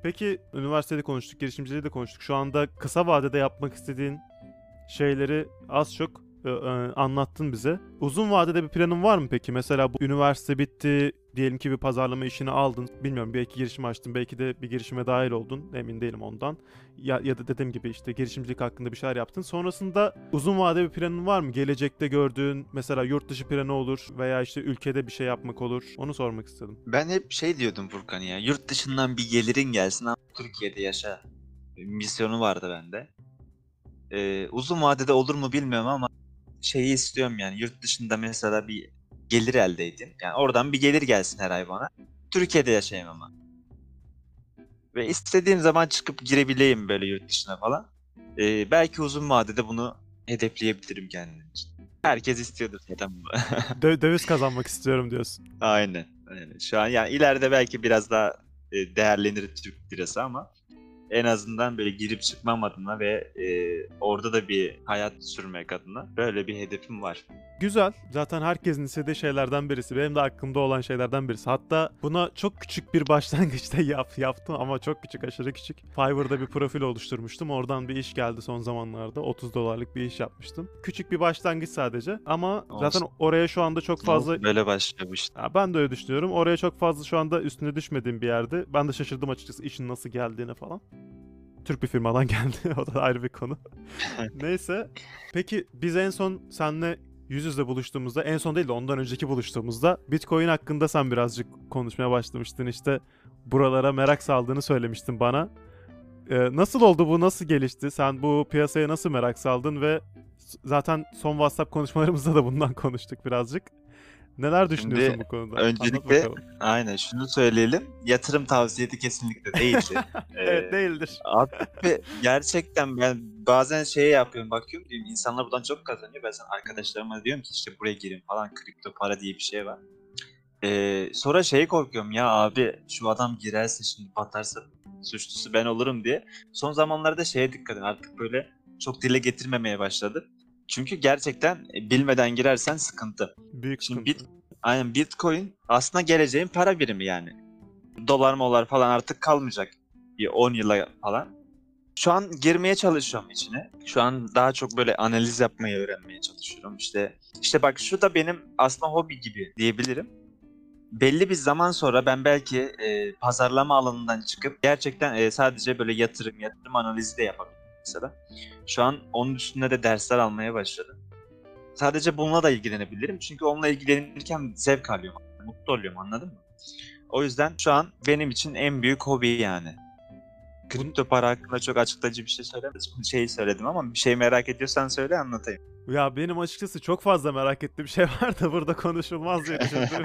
Peki üniversitede konuştuk, girişimciliği de konuştuk. Şu anda kısa vadede yapmak istediğin şeyleri az çok e, e, anlattın bize. Uzun vadede bir planın var mı peki? Mesela bu üniversite bitti, diyelim ki bir pazarlama işini aldın. Bilmiyorum belki girişim açtın, belki de bir girişime dahil oldun. Emin değilim ondan. Ya, ya da dediğim gibi işte girişimcilik hakkında bir şeyler yaptın. Sonrasında uzun vade bir planın var mı? Gelecekte gördüğün mesela yurt dışı planı olur veya işte ülkede bir şey yapmak olur. Onu sormak istedim. Ben hep şey diyordum Furkan ya. Yurt dışından bir gelirin gelsin ama Türkiye'de yaşa. Misyonu vardı bende. Ee, uzun vadede olur mu bilmiyorum ama şeyi istiyorum yani. Yurt dışında mesela bir gelir elde edeyim. Yani oradan bir gelir gelsin her ay bana. Türkiye'de yaşayayım ama. Ve istediğim zaman çıkıp girebileyim böyle yurt dışına falan. Ee, belki uzun vadede bunu hedefleyebilirim kendim için. Herkes istiyordur zaten bunu. Dö- döviz kazanmak istiyorum diyorsun. Aynen. Aynen. Şu an yani ileride belki biraz daha e, değerlenir Türk lirası ama en azından böyle girip çıkmam adına ve e, orada da bir hayat sürmek adına böyle bir hedefim var. Güzel. Zaten herkesin istediği şeylerden birisi. Benim de aklımda olan şeylerden birisi. Hatta buna çok küçük bir başlangıçta yap, yaptım ama çok küçük, aşırı küçük. Fiverr'da bir profil oluşturmuştum. Oradan bir iş geldi son zamanlarda. 30 dolarlık bir iş yapmıştım. Küçük bir başlangıç sadece. Ama zaten Olsun. oraya şu anda çok fazla... böyle başlamış. Ya ben de öyle düşünüyorum. Oraya çok fazla şu anda üstüne düşmediğim bir yerde. Ben de şaşırdım açıkçası işin nasıl geldiğine falan. Türk bir firmadan geldi. o da ayrı bir konu. Neyse. Peki biz en son seninle yüz yüze buluştuğumuzda, en son değil de ondan önceki buluştuğumuzda Bitcoin hakkında sen birazcık konuşmaya başlamıştın. İşte buralara merak saldığını söylemiştin bana. Ee, nasıl oldu bu? Nasıl gelişti? Sen bu piyasaya nasıl merak saldın ve zaten son WhatsApp konuşmalarımızda da bundan konuştuk birazcık. Neler düşünüyorsun Şimdi bu konuda? öncelikle-. Aynen şunu söyleyelim. Yatırım tavsiyeti kesinlikle değildi. Evet Ee, değildir. Abi gerçekten ben bazen şey yapıyorum bakıyorum diyorum insanlar buradan çok kazanıyor. Ben sen arkadaşlarıma diyorum ki işte buraya girin falan kripto para diye bir şey var. Ee, sonra şeyi korkuyorum ya abi şu adam girerse şimdi batarsa suçlusu ben olurum diye. Son zamanlarda şeye dikkat edin artık böyle çok dile getirmemeye başladım. Çünkü gerçekten e, bilmeden girersen sıkıntı. Büyük Şimdi sıkıntı. bit, aynen Bitcoin aslında geleceğin para birimi yani. Dolar molar falan artık kalmayacak. Bir 10 yıla falan. Şu an girmeye çalışıyorum içine. Şu an daha çok böyle analiz yapmayı öğrenmeye çalışıyorum. İşte işte bak şu da benim aslında hobi gibi diyebilirim. Belli bir zaman sonra ben belki e, pazarlama alanından çıkıp gerçekten e, sadece böyle yatırım, yatırım analizi de yapabilirim mesela. Şu an onun üstünde de dersler almaya başladım. Sadece bununla da ilgilenebilirim. Çünkü onunla ilgilenirken zevk alıyorum. Mutlu oluyorum anladın mı? O yüzden şu an benim için en büyük hobi yani. Kripto para hakkında çok açıklayıcı bir şey söylemedim. Şeyi söyledim ama bir şey merak ediyorsan söyle anlatayım. Ya benim açıkçası çok fazla merak ettiğim şey var da burada konuşulmaz diye ya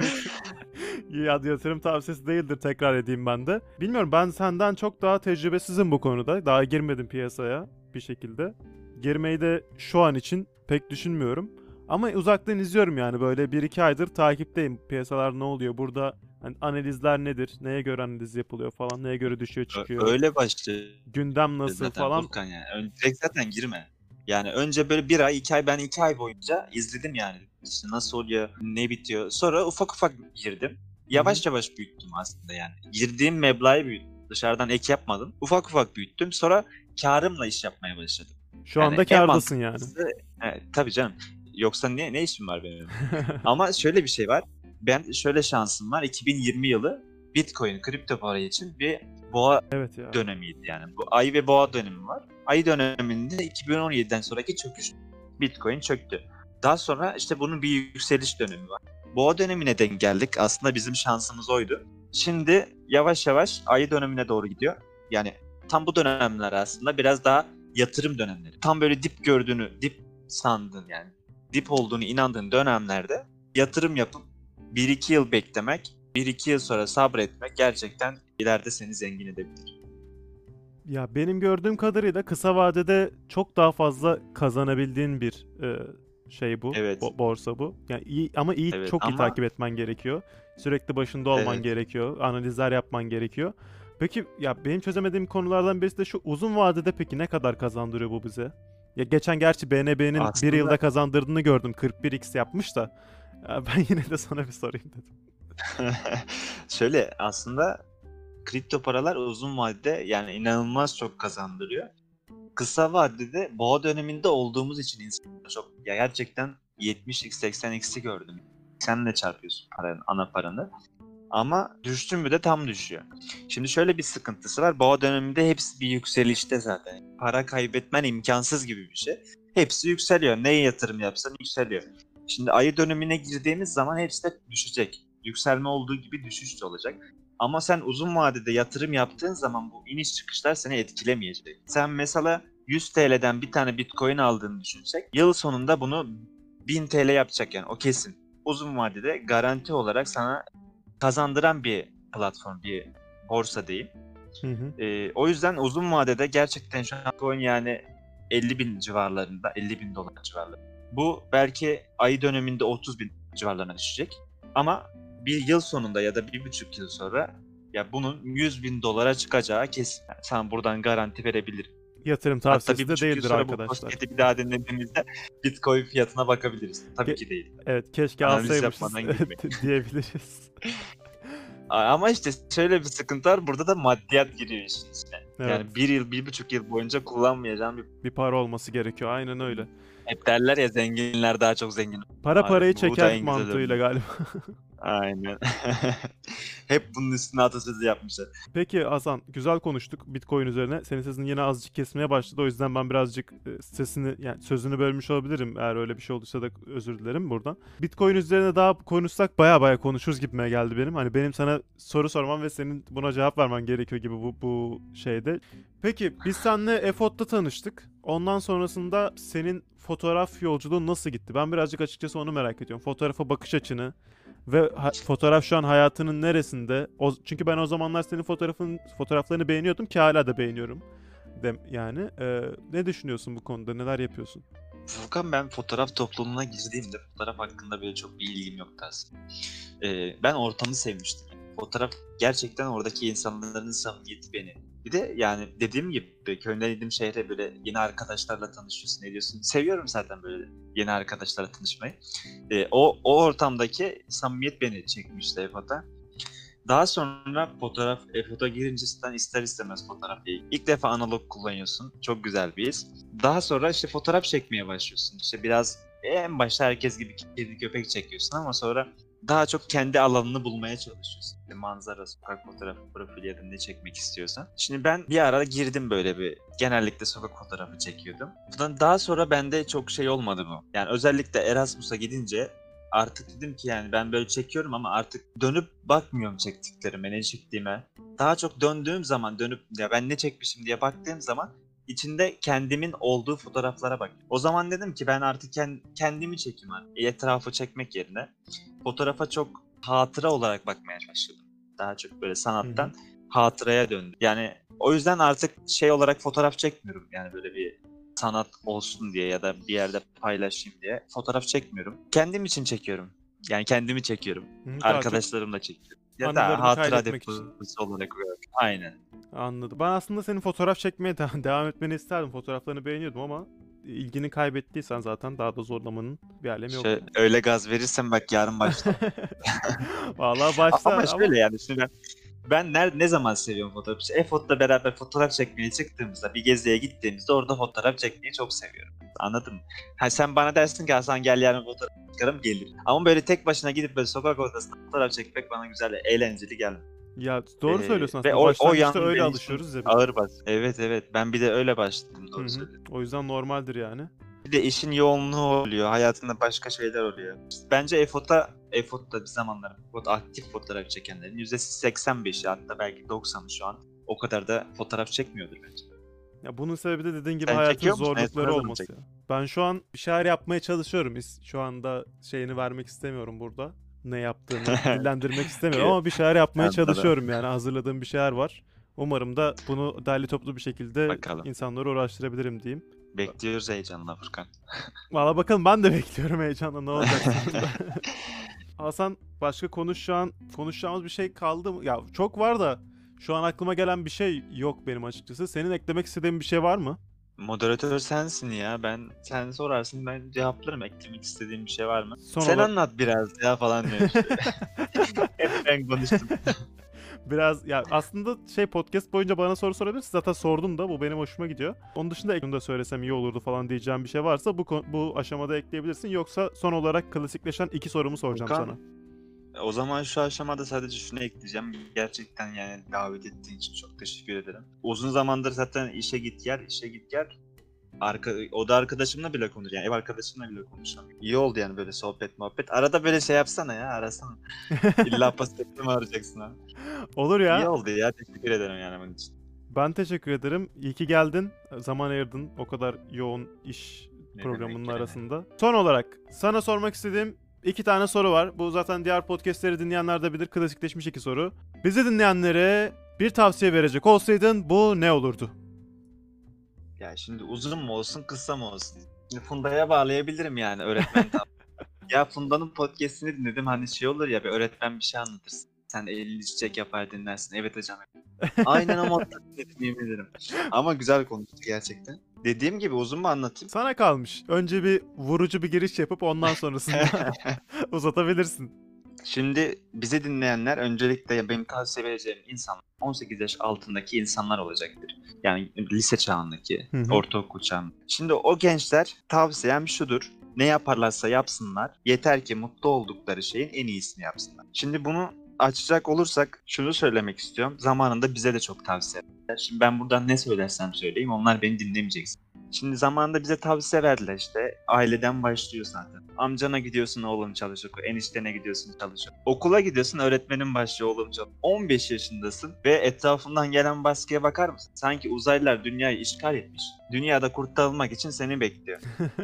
yatırım tavsiyesi değildir tekrar edeyim ben de. Bilmiyorum ben senden çok daha tecrübesizim bu konuda. Daha girmedim piyasaya bir şekilde. Girmeyi de şu an için pek düşünmüyorum. Ama uzaktan izliyorum yani böyle 1-2 aydır takipteyim. Piyasalar ne oluyor burada hani analizler nedir, neye göre analiz yapılıyor falan, neye göre düşüyor çıkıyor, Öyle başladı gündem nasıl zaten falan. Furkan yani. Ön- direkt zaten girme. Yani önce böyle bir ay, iki ay ben iki ay boyunca izledim yani. İşte nasıl oluyor, ne bitiyor. Sonra ufak ufak girdim. Yavaş yavaş büyüttüm aslında yani. Girdiğim meblağı büyüttüm. Dışarıdan ek yapmadım. Ufak ufak büyüttüm. Sonra karımla iş yapmaya başladım. Şu Yani anda en kârdasın yani. Evet, tabii canım. Yoksa ne ne işim var benim? Ama şöyle bir şey var. Ben şöyle şansım var. 2020 yılı Bitcoin, kripto para için bir boğa Evet ya. dönemiydi yani. Bu ay ve boğa dönemi var. Ay döneminde 2017'den sonraki çöküş. Bitcoin çöktü. Daha sonra işte bunun bir yükseliş dönemi var. Boğa dönemine denk geldik. Aslında bizim şansımız oydu. Şimdi yavaş yavaş ay dönemine doğru gidiyor. Yani tam bu dönemler aslında biraz daha yatırım dönemleri. Tam böyle dip gördüğünü, dip sandın yani. Dip olduğunu inandığın dönemlerde yatırım yapıp 1-2 yıl beklemek, 1-2 yıl sonra sabretmek gerçekten ileride seni zengin edebilir. Ya benim gördüğüm kadarıyla kısa vadede çok daha fazla kazanabildiğin bir e, şey bu. Evet. bo- borsa bu. Yani iyi ama iyi Evet, çok iyi ama- takip etmen gerekiyor. Sürekli başında olman Evet. gerekiyor. Analizler yapman gerekiyor. Peki ya benim çözemediğim konulardan birisi de şu uzun vadede peki ne kadar kazandırıyor bu bize? Ya geçen gerçi BNB'nin bir Aslında- yılda kazandırdığını gördüm. 41x yapmış da. Ya ben yine de sana bir sorayım dedim. Şöyle aslında kripto paralar uzun vadede yani inanılmaz çok kazandırıyor. Kısa vadede boğa döneminde olduğumuz için insanlar çok ya gerçekten 70x 80x'i gördüm. Sen de çarpıyorsun paranın, ana paranı. Ama düştün mü de tam düşüyor. Şimdi şöyle bir sıkıntısı var. Boğa döneminde hepsi bir yükselişte zaten. Para kaybetmen imkansız gibi bir şey. Hepsi yükseliyor. Neye yatırım yapsan yükseliyor. Şimdi ayı dönemine girdiğimiz zaman hepsi de düşecek. Yükselme olduğu gibi düşüş de olacak. Ama sen uzun vadede yatırım yaptığın zaman bu iniş çıkışlar seni etkilemeyecek. Sen mesela 100 TL'den bir tane Bitcoin aldığını düşünsek yıl sonunda bunu 1000 TL yapacak yani o kesin. Uzun vadede garanti olarak sana kazandıran bir platform, bir borsa diyeyim. Hı hı. Ee, o yüzden uzun vadede gerçekten şu an Bitcoin yani 50 bin civarlarında, 50 bin dolar civarlarında. Bu belki ay döneminde 30 bin civarlarına düşecek. Ama bir yıl sonunda ya da bir buçuk yıl sonra ya bunun 100 bin dolara çıkacağı kesin. Sana buradan garanti verebilirim. Yatırım Hatta tavsiyesi de değildir arkadaşlar. podcast'i bir daha dinlediğimizde Bitcoin fiyatına bakabiliriz. Tabii Ge- ki değil. Evet keşke Analiz alsaymışız diyebiliriz. Ama işte şöyle bir sıkıntı var. Burada da maddiyat giriyor işin içine. Evet. Yani bir yıl, bir buçuk yıl boyunca kullanmayacağım bir... Bir para olması gerekiyor. Aynen öyle. Hep derler ya zenginler daha çok zengin. Para Abi, parayı da çeker mantığıyla galiba. Aynen. Hep bunun üstüne atasözü yapmışlar. Peki Hasan güzel konuştuk Bitcoin üzerine. Senin sesin yine azıcık kesmeye başladı. O yüzden ben birazcık e, sesini yani sözünü bölmüş olabilirim. Eğer öyle bir şey olduysa da özür dilerim buradan. Bitcoin üzerine daha konuşsak baya baya konuşuruz gibime geldi benim. Hani benim sana soru sormam ve senin buna cevap vermen gerekiyor gibi bu, bu şeyde. Peki biz seninle EFOT'ta tanıştık. Ondan sonrasında senin fotoğraf yolculuğun nasıl gitti? Ben birazcık açıkçası onu merak ediyorum. Fotoğrafa bakış açını ve ha- fotoğraf şu an hayatının neresinde? O, çünkü ben o zamanlar senin fotoğrafın fotoğraflarını beğeniyordum ki hala da beğeniyorum. Dem, yani Ee, ne düşünüyorsun bu konuda? Neler yapıyorsun? Furkan ben fotoğraf topluluğuna girdiğimde fotoğraf hakkında böyle çok bir ilgim yoktu aslında. Ee, ben ortamı sevmiştim. Fotoğraf gerçekten oradaki insanların samimiyeti beni. Bir de yani dediğim gibi köyden indim şehre böyle yeni arkadaşlarla tanışıyorsun ne diyorsun. Seviyorum zaten böyle yeni arkadaşlarla tanışmayı. Ee, o, o ortamdaki samimiyet beni çekmişti EFO'da. Daha sonra fotoğraf, EFO'da girince zaten ister istemez fotoğraf değil. İlk defa analog kullanıyorsun. Çok güzel bir his. Daha sonra işte fotoğraf çekmeye başlıyorsun. İşte biraz en başta herkes gibi kedi köpek çekiyorsun ama sonra daha çok kendi alanını bulmaya çalışıyorsun. Manzara, sokak fotoğrafı, profil ya da ne çekmek istiyorsan. Şimdi ben bir ara girdim böyle bir genellikle sokak fotoğrafı çekiyordum. Bundan daha sonra bende çok şey olmadı bu. Yani özellikle Erasmus'a gidince artık dedim ki yani ben böyle çekiyorum ama artık dönüp bakmıyorum çektiklerime, ne çektiğime. Daha çok döndüğüm zaman dönüp ya ben ne çekmişim diye baktığım zaman içinde kendimin olduğu fotoğraflara bak. O zaman dedim ki ben artık ken- kendimi çekeyim artık. Etrafı çekmek yerine fotoğrafa çok hatıra olarak bakmaya başladım. Daha çok böyle sanattan hatıraya döndüm. Yani o yüzden artık şey olarak fotoğraf çekmiyorum. Yani böyle bir sanat olsun diye ya da bir yerde paylaşayım diye fotoğraf çekmiyorum. Kendim için çekiyorum. Yani kendimi çekiyorum. Hı, Arkadaşlarımla çekiyorum. Ya da hatıra deposu olarak. Aynen. Anladım. Ben aslında senin fotoğraf çekmeye de- devam etmeni isterdim. Fotoğraflarını beğeniyordum ama ilgini kaybettiysen zaten daha da zorlamanın bir alemi yok. Şöyle, öyle gaz verirsen bak yarın başla. Vallahi başta ama şöyle yani şimdi ben, ben nerede ne zaman seviyorum fotoğraf? İşte EFOT'la beraber fotoğraf çekmeye çıktığımızda bir geziye gittiğimizde orada fotoğraf çekmeyi çok seviyorum. Anladın mı? Ha sen bana dersin ki Hasan gel yarın fotoğraf çıkarım gelir. Ama böyle tek başına gidip böyle sokak ortasında fotoğraf çekmek bana güzel, eğlenceli gelmiyor. Ya doğru Ee, söylüyorsun ve aslında. o- o Başlangıçta öyle benim alışıyoruz ya. biz. Ağır bas. Evet evet ben bir de öyle başladım Hı doğru hı. söylüyorsun. O yüzden normaldir yani. Bir de işin yoğunluğu oluyor. Hayatında başka şeyler oluyor. Bence EFOT'a EFOT'ta bir zamanlar EFOT aktif fotoğraf çekenlerin %85'i hatta belki 90'ı şu an o kadar da fotoğraf çekmiyordur bence. Ya bunun sebebi de dediğin gibi Sen hayatın çekiyor musun? zorlukları mı olması. ya. Ben şu an bir şeyler yapmaya çalışıyorum. İs- Şu anda şeyini vermek istemiyorum burada. Ne yaptığımı dillendirmek istemiyorum ama bir şeyler yapmaya çalışıyorum yani. Hazırladığım bir şeyler var. Umarım da bunu derli toplu bir şekilde Bakalım. insanlara uğraştırabilirim diyeyim. Bekliyoruz heyecanla Furkan. Valla bakalım ben de bekliyorum heyecanla ne olacak. Hasan başka konuşacağın, konuşacağımız bir şey kaldı mı? Ya çok var da şu an aklıma gelen bir şey yok benim açıkçası. Senin eklemek istediğin bir şey var mı? Moderatör sensin ya. Ben sen sorarsın ben cevaplarım. Eklemek istediğim bir şey var mı? Son sen olarak- anlat biraz ya falan diyor. Hep ben konuştum. Biraz ya aslında şey podcast boyunca bana soru sorabilirsin. Zaten sordun da bu benim hoşuma gidiyor. Onun dışında ekranı da söylesem iyi olurdu falan diyeceğim bir şey varsa bu bu aşamada ekleyebilirsin. Yoksa son olarak klasikleşen iki sorumu soracağım Furkan, sana. O zaman şu aşamada sadece şunu ekleyeceğim. Gerçekten yani davet ettiğin için çok teşekkür ederim. Uzun zamandır zaten işe git gel, işe git gel. Arka, o da arkadaşımla bile konuş. Yani ev arkadaşımla bile konuşamıyorum. İyi oldu yani böyle sohbet muhabbet. Arada böyle şey yapsana ya arasana. İlla pasifikle mi arayacaksın ha? Olur ya. İyi oldu ya teşekkür ederim yani bunun için. Ben teşekkür ederim. İyi ki geldin. Zaman ayırdın o kadar yoğun iş Ne programının demek, arasında. Son olarak sana sormak istediğim iki tane soru var. Bu zaten diğer podcastleri dinleyenler de bilir. Klasikleşmiş iki soru. Bizi dinleyenlere bir tavsiye verecek olsaydın bu ne olurdu? Ya şimdi uzun mu olsun kısa mı olsun? Şimdi Funda'ya bağlayabilirim yani öğretmen ya Funda'nın podcastini dinledim hani şey olur ya bir öğretmen bir şey anlatırsın. Sen elini çiçek yapar dinlersin. Evet hocam. Aynen dinledim yemin ederim. Ama güzel konuştu gerçekten. Dediğim gibi uzun mu anlatayım? Sana kalmış. Önce bir vurucu bir giriş yapıp ondan sonrasında uzatabilirsin. Şimdi bizi dinleyenler öncelikle benim tavsiye vereceğim insanlar 18 yaş altındaki insanlar olacaktır. Yani lise çağındaki, Hı hı. ortaokul çağında. Şimdi o gençler tavsiyem şudur. Ne yaparlarsa yapsınlar. Yeter ki mutlu oldukları şeyin en iyisini yapsınlar. Şimdi bunu açacak olursak şunu söylemek istiyorum. Zamanında bize de çok tavsiye. Şimdi ben buradan ne söylersem söyleyeyim onlar beni dinlemeyeceksin. Şimdi zamanında bize tavsiye verdiler işte. Aileden başlıyor zaten. Amcana gidiyorsun oğlum çalış oku. Eniştene gidiyorsun çalış oku. Okula gidiyorsun öğretmenin başlıyor oğlum çalış. 15 yaşındasın ve etrafından gelen baskıya bakar mısın? Sanki uzaylılar dünyayı işgal etmiş. Dünyada kurtarılmak için seni bekliyor.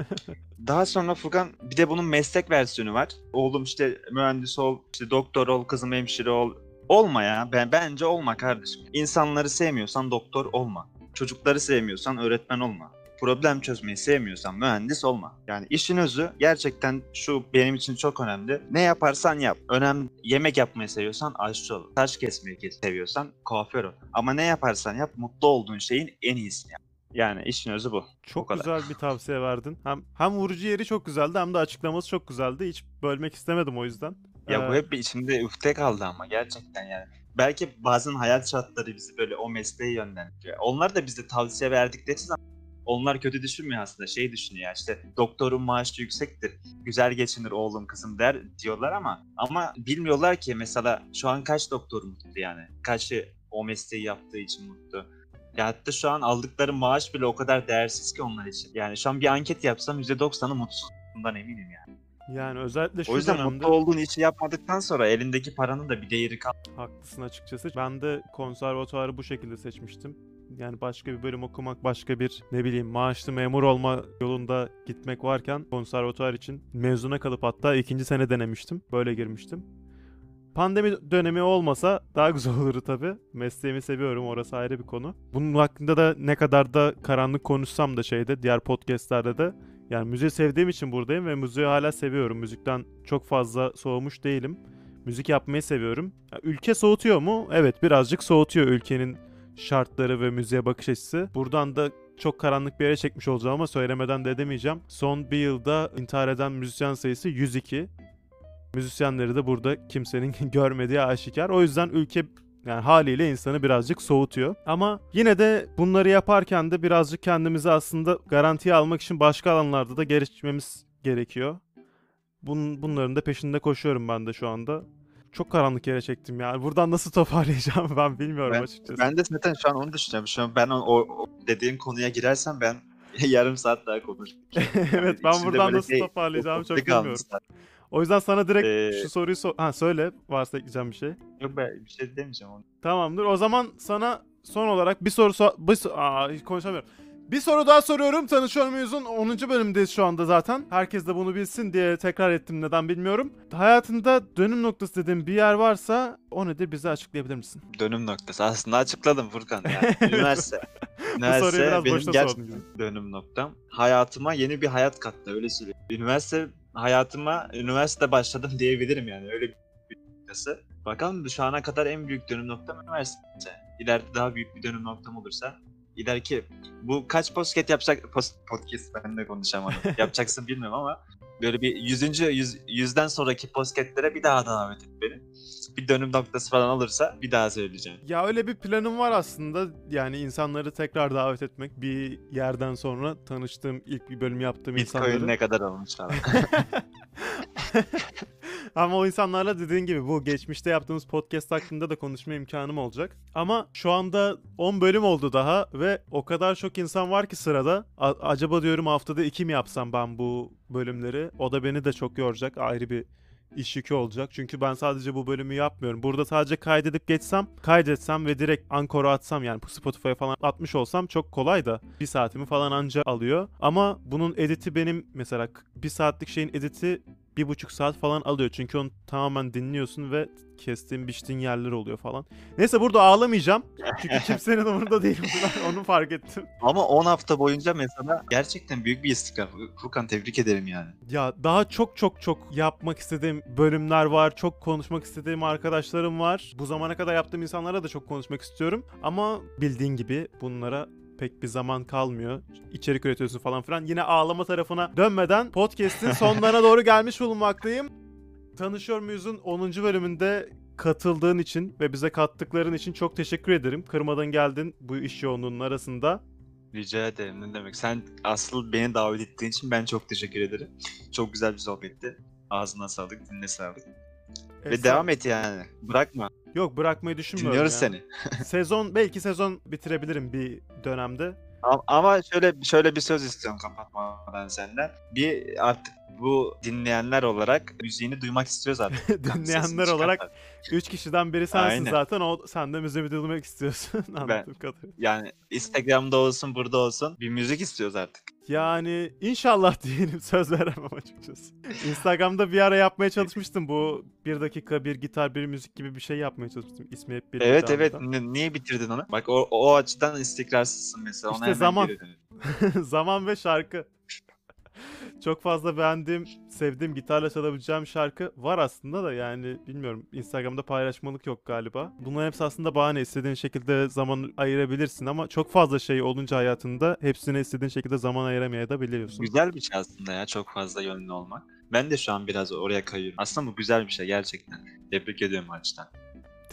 Daha sonra Furkan bir de bunun meslek versiyonu var. Oğlum işte mühendis ol, işte doktor ol, kızım hemşire ol. Olma ya. Ben bence olma kardeşim. İnsanları sevmiyorsan doktor olma. Çocukları sevmiyorsan öğretmen olma. Problem çözmeyi sevmiyorsan mühendis olma. Yani işin özü gerçekten şu benim için çok önemli. Ne yaparsan yap. Önemli yemek yapmayı seviyorsan aşçı ol. Taş kesmeyi kes- seviyorsan kuaför ol. Ama ne yaparsan yap mutlu olduğun şeyin en iyisini yap. Yani işin özü bu. Çok kadar. güzel bir tavsiye verdin. Hem hem vurucu yeri çok güzeldi hem de açıklaması çok güzeldi. Hiç bölmek istemedim o yüzden. Ya bu Ee, hep içimde üfte kaldı ama gerçekten yani. Belki bazen hayat şartları bizi böyle o mesleğe yönlendiriyor. Onlar da bize tavsiye verdikleri zaman onlar kötü düşünmüyor aslında. Şey düşünüyor işte doktorun maaşı yüksektir. Güzel geçinir oğlum kızım der diyorlar ama ama bilmiyorlar ki mesela şu an kaç doktor mutlu yani. Kaçı o mesleği yaptığı için mutlu. Ya hatta şu an aldıkları maaş bile o kadar değersiz ki onlar için. Yani şu an bir anket yapsam %90'ı mutsuz. Bundan eminim yani. Yani özellikle şu O yüzden dönemde mutlu olduğun işi yapmadıktan sonra elindeki paranın da bir değeri kalmıyor. haklısın açıkçası. Ben de konservatuarı bu şekilde seçmiştim. Yani başka bir bölüm okumak, başka bir ne bileyim maaşlı memur olma yolunda gitmek varken konservatuar için mezuna kalıp hatta ikinci sene denemiştim. Böyle girmiştim. Pandemi dönemi olmasa daha güzel olurdu tabii. Mesleğimi seviyorum orası ayrı bir konu. Bunun hakkında da ne kadar da karanlık konuşsam da şeyde diğer podcastlerde de yani müziği sevdiğim için buradayım ve müziği hala seviyorum. Müzikten çok fazla soğumuş değilim. Müzik yapmayı seviyorum. Ya, ülke soğutuyor mu? Evet birazcık soğutuyor ülkenin şartları ve müziğe bakış açısı. Buradan da çok karanlık bir yere çekmiş olacağım ama söylemeden de edemeyeceğim. Son bir yılda intihar eden müzisyen sayısı 102. Müzisyenleri de burada kimsenin görmediği aşikar. O yüzden ülke yani haliyle insanı birazcık soğutuyor. Ama yine de bunları yaparken de birazcık kendimizi aslında garantiye almak için başka alanlarda da geliştirmemiz gerekiyor. Bun, bunların da peşinde koşuyorum ben de şu anda. çok karanlık yere çektim ya. Buradan nasıl toparlayacağım ben bilmiyorum Ben- açıkçası. Ben de zaten şu an onu düşünüyorum. Şu an ben o, o, dediğin konuya girersem ben yarım saat daha konuşurum. evet ben İçimde buradan nasıl şey, toparlayacağımı çok bilmiyorum. kalmışlar. O yüzden sana direkt Ee, şu soruyu so- ha söyle varsa ekleyeceğim bir şey. Yok ben bir şey demeyeceğim onu. Tamamdır. O zaman sana son olarak bir soru so- bir so- Aa, hiç konuşamıyorum. Bir soru daha soruyorum. Tanışıyor muyuzun 10. bölümdeyiz şu anda zaten. Herkes de bunu bilsin diye tekrar ettim neden bilmiyorum. Hayatında dönüm noktası dediğin bir yer varsa o nedir bize açıklayabilir misin? Dönüm noktası. Aslında açıkladım Furkan. Yani. Üniversite. Bu soruyu Üniversite biraz benim boşta gerçekten gibi. dönüm noktam. Hayatıma yeni bir hayat kattı öyle söyleyeyim. Üniversite hayatıma üniversite başladım diyebilirim yani öyle bir noktası. Bakalım şu ana kadar en büyük dönüm noktam üniversite. İleride daha büyük bir dönüm noktam olursa ileriki bu kaç podcast yapacak post, podcast ben de konuşamadım. Yapacaksın bilmiyorum ama böyle bir yüzüncü yüz, yüzden sonraki podcastlere bir daha davet et beni. Bir dönüm noktası falan olursa bir daha söyleyeceğim. Ya öyle bir planım var aslında. Yani insanları tekrar davet etmek. Bir yerden sonra tanıştığım ilk bir bölüm yaptığım Bitcoin insanları. ne kadar olmuş falan. Ama o insanlarla dediğin gibi bu geçmişte yaptığımız podcast hakkında da konuşma imkanım olacak. Ama şu anda 10 bölüm oldu daha ve o kadar çok insan var ki sırada. A- acaba diyorum haftada 2 mi yapsam ben bu bölümleri? O da beni de çok yoracak. Ayrı bir iş yükü olacak. Çünkü ben sadece bu bölümü yapmıyorum. Burada sadece kaydedip geçsem, kaydetsem ve direkt Anchor'a atsam yani Spotify'a falan atmış olsam çok kolay da. Bir saatimi falan anca alıyor. Ama bunun editi benim mesela bir saatlik şeyin editi bir buçuk saat falan alıyor. Çünkü onu tamamen dinliyorsun ve kestiğin biçtiğin yerler oluyor falan. Neyse burada ağlamayacağım. Çünkü kimsenin umurunda değil bunlar. Onu fark ettim. Ama 10 hafta boyunca mesela gerçekten büyük bir istikrar. Furkan tebrik ederim yani. Ya daha çok çok çok yapmak istediğim bölümler var. Çok konuşmak istediğim arkadaşlarım var. Bu zamana kadar yaptığım insanlara da çok konuşmak istiyorum. Ama bildiğin gibi bunlara pek bir zaman kalmıyor. İçerik üretiyorsun falan filan. Yine ağlama tarafına dönmeden podcast'in sonlarına doğru gelmiş bulunmaktayım. Tanışıyor muyuz'un 10. bölümünde katıldığın için ve bize kattıkların için çok teşekkür ederim. Kırmadan geldin bu iş yoğunluğunun arasında. Rica ederim ne demek. Sen asıl beni davet ettiğin için ben çok teşekkür ederim. Çok güzel bir sohbetti. Ağzına sağlık, diline sağlık. Ve Efsane. devam et yani. Bırakma. Yok bırakmayı düşünmüyorum Dinliyoruz ya. seni. sezon belki sezon bitirebilirim bir dönemde. Ama- Ama şöyle şöyle bir söz istiyorum kapatmadan senden. Bir artık bu dinleyenler olarak müziğini duymak istiyoruz artık. Dinleyenler olarak çıkart. 3 kişiden biri sensin Aynen. zaten. O sen de müziğimi duymak istiyorsun anladığım kadarıyla. Yani Instagram'da olsun burada olsun bir müzik istiyoruz artık. Yani inşallah diyelim söz veremem açıkçası. Instagram'da bir ara yapmaya çalışmıştım bu bir dakika bir gitar bir müzik gibi bir şey yapmaya çalışmıştım. İsmi hep bir Evet evet Ni- niye bitirdin onu? Bak o, o açıdan istikrarsızsın mesela. Ona İşte hemen zaman. geri dön. Zaman ve şarkı. Çok fazla beğendiğim, sevdiğim gitarla çalabileceğim şarkı var aslında da yani bilmiyorum. Instagram'da paylaşmalık yok galiba. Bunların hepsi aslında bahane. istediğin şekilde zaman ayırabilirsin ama çok fazla şey olunca hayatında hepsine istediğin şekilde zaman ayıramayabiliyorsun. Güzel bir şey aslında ya çok fazla yönlü olmak. Ben de şu an biraz oraya kayıyorum. Aslında bu güzel bir şey gerçekten. Tebrik ediyorum açıdan.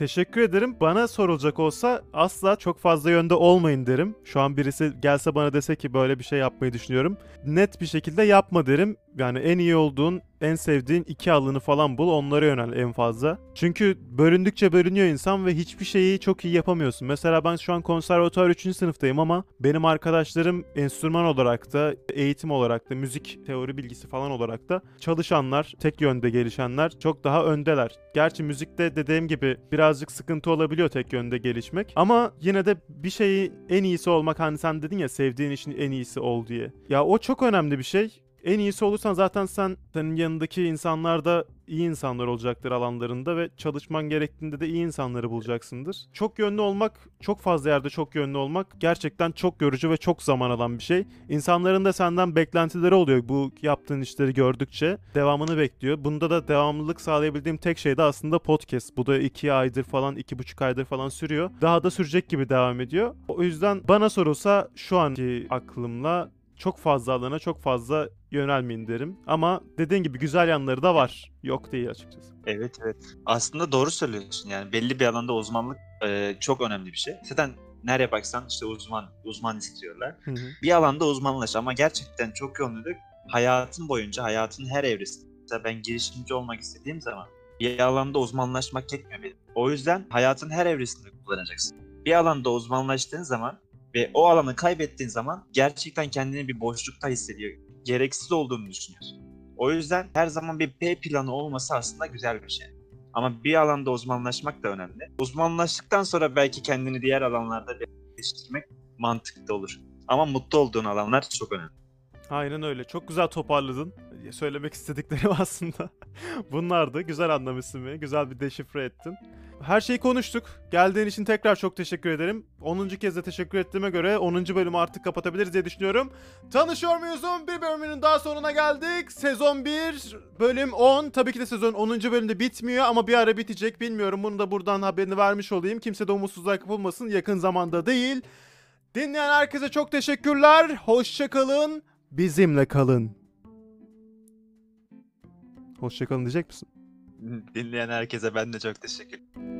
Teşekkür ederim. Bana sorulacak olsa asla çok fazla yönde olmayın derim. Şu an birisi gelse bana dese ki böyle bir şey yapmayı düşünüyorum. Net bir şekilde yapma derim. Yani en iyi olduğun, en sevdiğin iki alanı falan bul. Onlara yönel en fazla. Çünkü bölündükçe bölünüyor insan ve hiçbir şeyi çok iyi yapamıyorsun. Mesela ben şu an konservatuar 3. sınıftayım ama benim arkadaşlarım enstrüman olarak da, eğitim olarak da, müzik teori bilgisi falan olarak da çalışanlar, tek yönde gelişenler çok daha öndeler. Gerçi müzikte dediğim gibi birazcık sıkıntı olabiliyor tek yönde gelişmek. Ama yine de bir şeyi en iyisi olmak hani sen dedin ya sevdiğin işin en iyisi ol diye. Ya o çok önemli bir şey. En iyisi olursan zaten sen senin yanındaki insanlar da iyi insanlar olacaktır alanlarında ve çalışman gerektiğinde de iyi insanları bulacaksındır. Çok yönlü olmak, çok fazla yerde çok yönlü olmak gerçekten çok yorucu ve çok zaman alan bir şey. İnsanların da senden beklentileri oluyor bu yaptığın işleri gördükçe. Devamını bekliyor. Bunda da devamlılık sağlayabildiğim tek şey de aslında podcast. Bu da iki aydır falan, iki buçuk aydır falan sürüyor. Daha da sürecek gibi devam ediyor. O yüzden bana sorulsa şu anki aklımla çok fazla alana çok fazla yönelmeyin derim. Ama dediğin gibi güzel yanları da var. Yok değil açıkçası. Evet evet. Aslında doğru söylüyorsun yani belli bir alanda uzmanlık e, çok önemli bir şey. Zaten nereye baksan işte uzman uzman istiyorlar. Hı hı. Bir alanda uzmanlaş ama gerçekten çok yönlülük hayatın boyunca hayatın her evresinde. Mesela ben girişimci olmak istediğim zaman Bir alanda uzmanlaşmak yetmiyor benim. O yüzden hayatın her evresinde kullanacaksın. Bir alanda uzmanlaştığın zaman ve o alanı kaybettiğin zaman gerçekten kendini bir boşlukta hissediyor. Gereksiz olduğunu düşünüyorsun. O yüzden her zaman bir B planı olması aslında güzel bir şey. Ama bir alanda uzmanlaşmak da önemli. Uzmanlaştıktan sonra belki kendini diğer alanlarda geliştirmek mantıklı olur. Ama mutlu olduğun alanlar çok önemli. Aynen öyle. Çok güzel toparladın. Söylemek istediklerim aslında bunlardı. Güzel anlamışsın beni. Güzel bir deşifre ettin. Her şeyi konuştuk. Geldiğin için tekrar çok teşekkür ederim. 10. kez de teşekkür ettiğime göre 10. bölümü artık kapatabiliriz diye düşünüyorum. Tanışıyor muyuzun bir bölümünün daha sonuna geldik. Sezon 1 bölüm 10. Tabii ki de sezon 10. bölümde bitmiyor ama bir ara bitecek. Bilmiyorum bunu da buradan haberini vermiş olayım. Kimse de umutsuzluğa kapılmasın. Yakın zamanda değil. Dinleyen herkese çok teşekkürler. Hoşça kalın. Bizimle kalın. Hoşça kalın diyecek misin? dinleyen herkese ben de çok teşekkür ederim.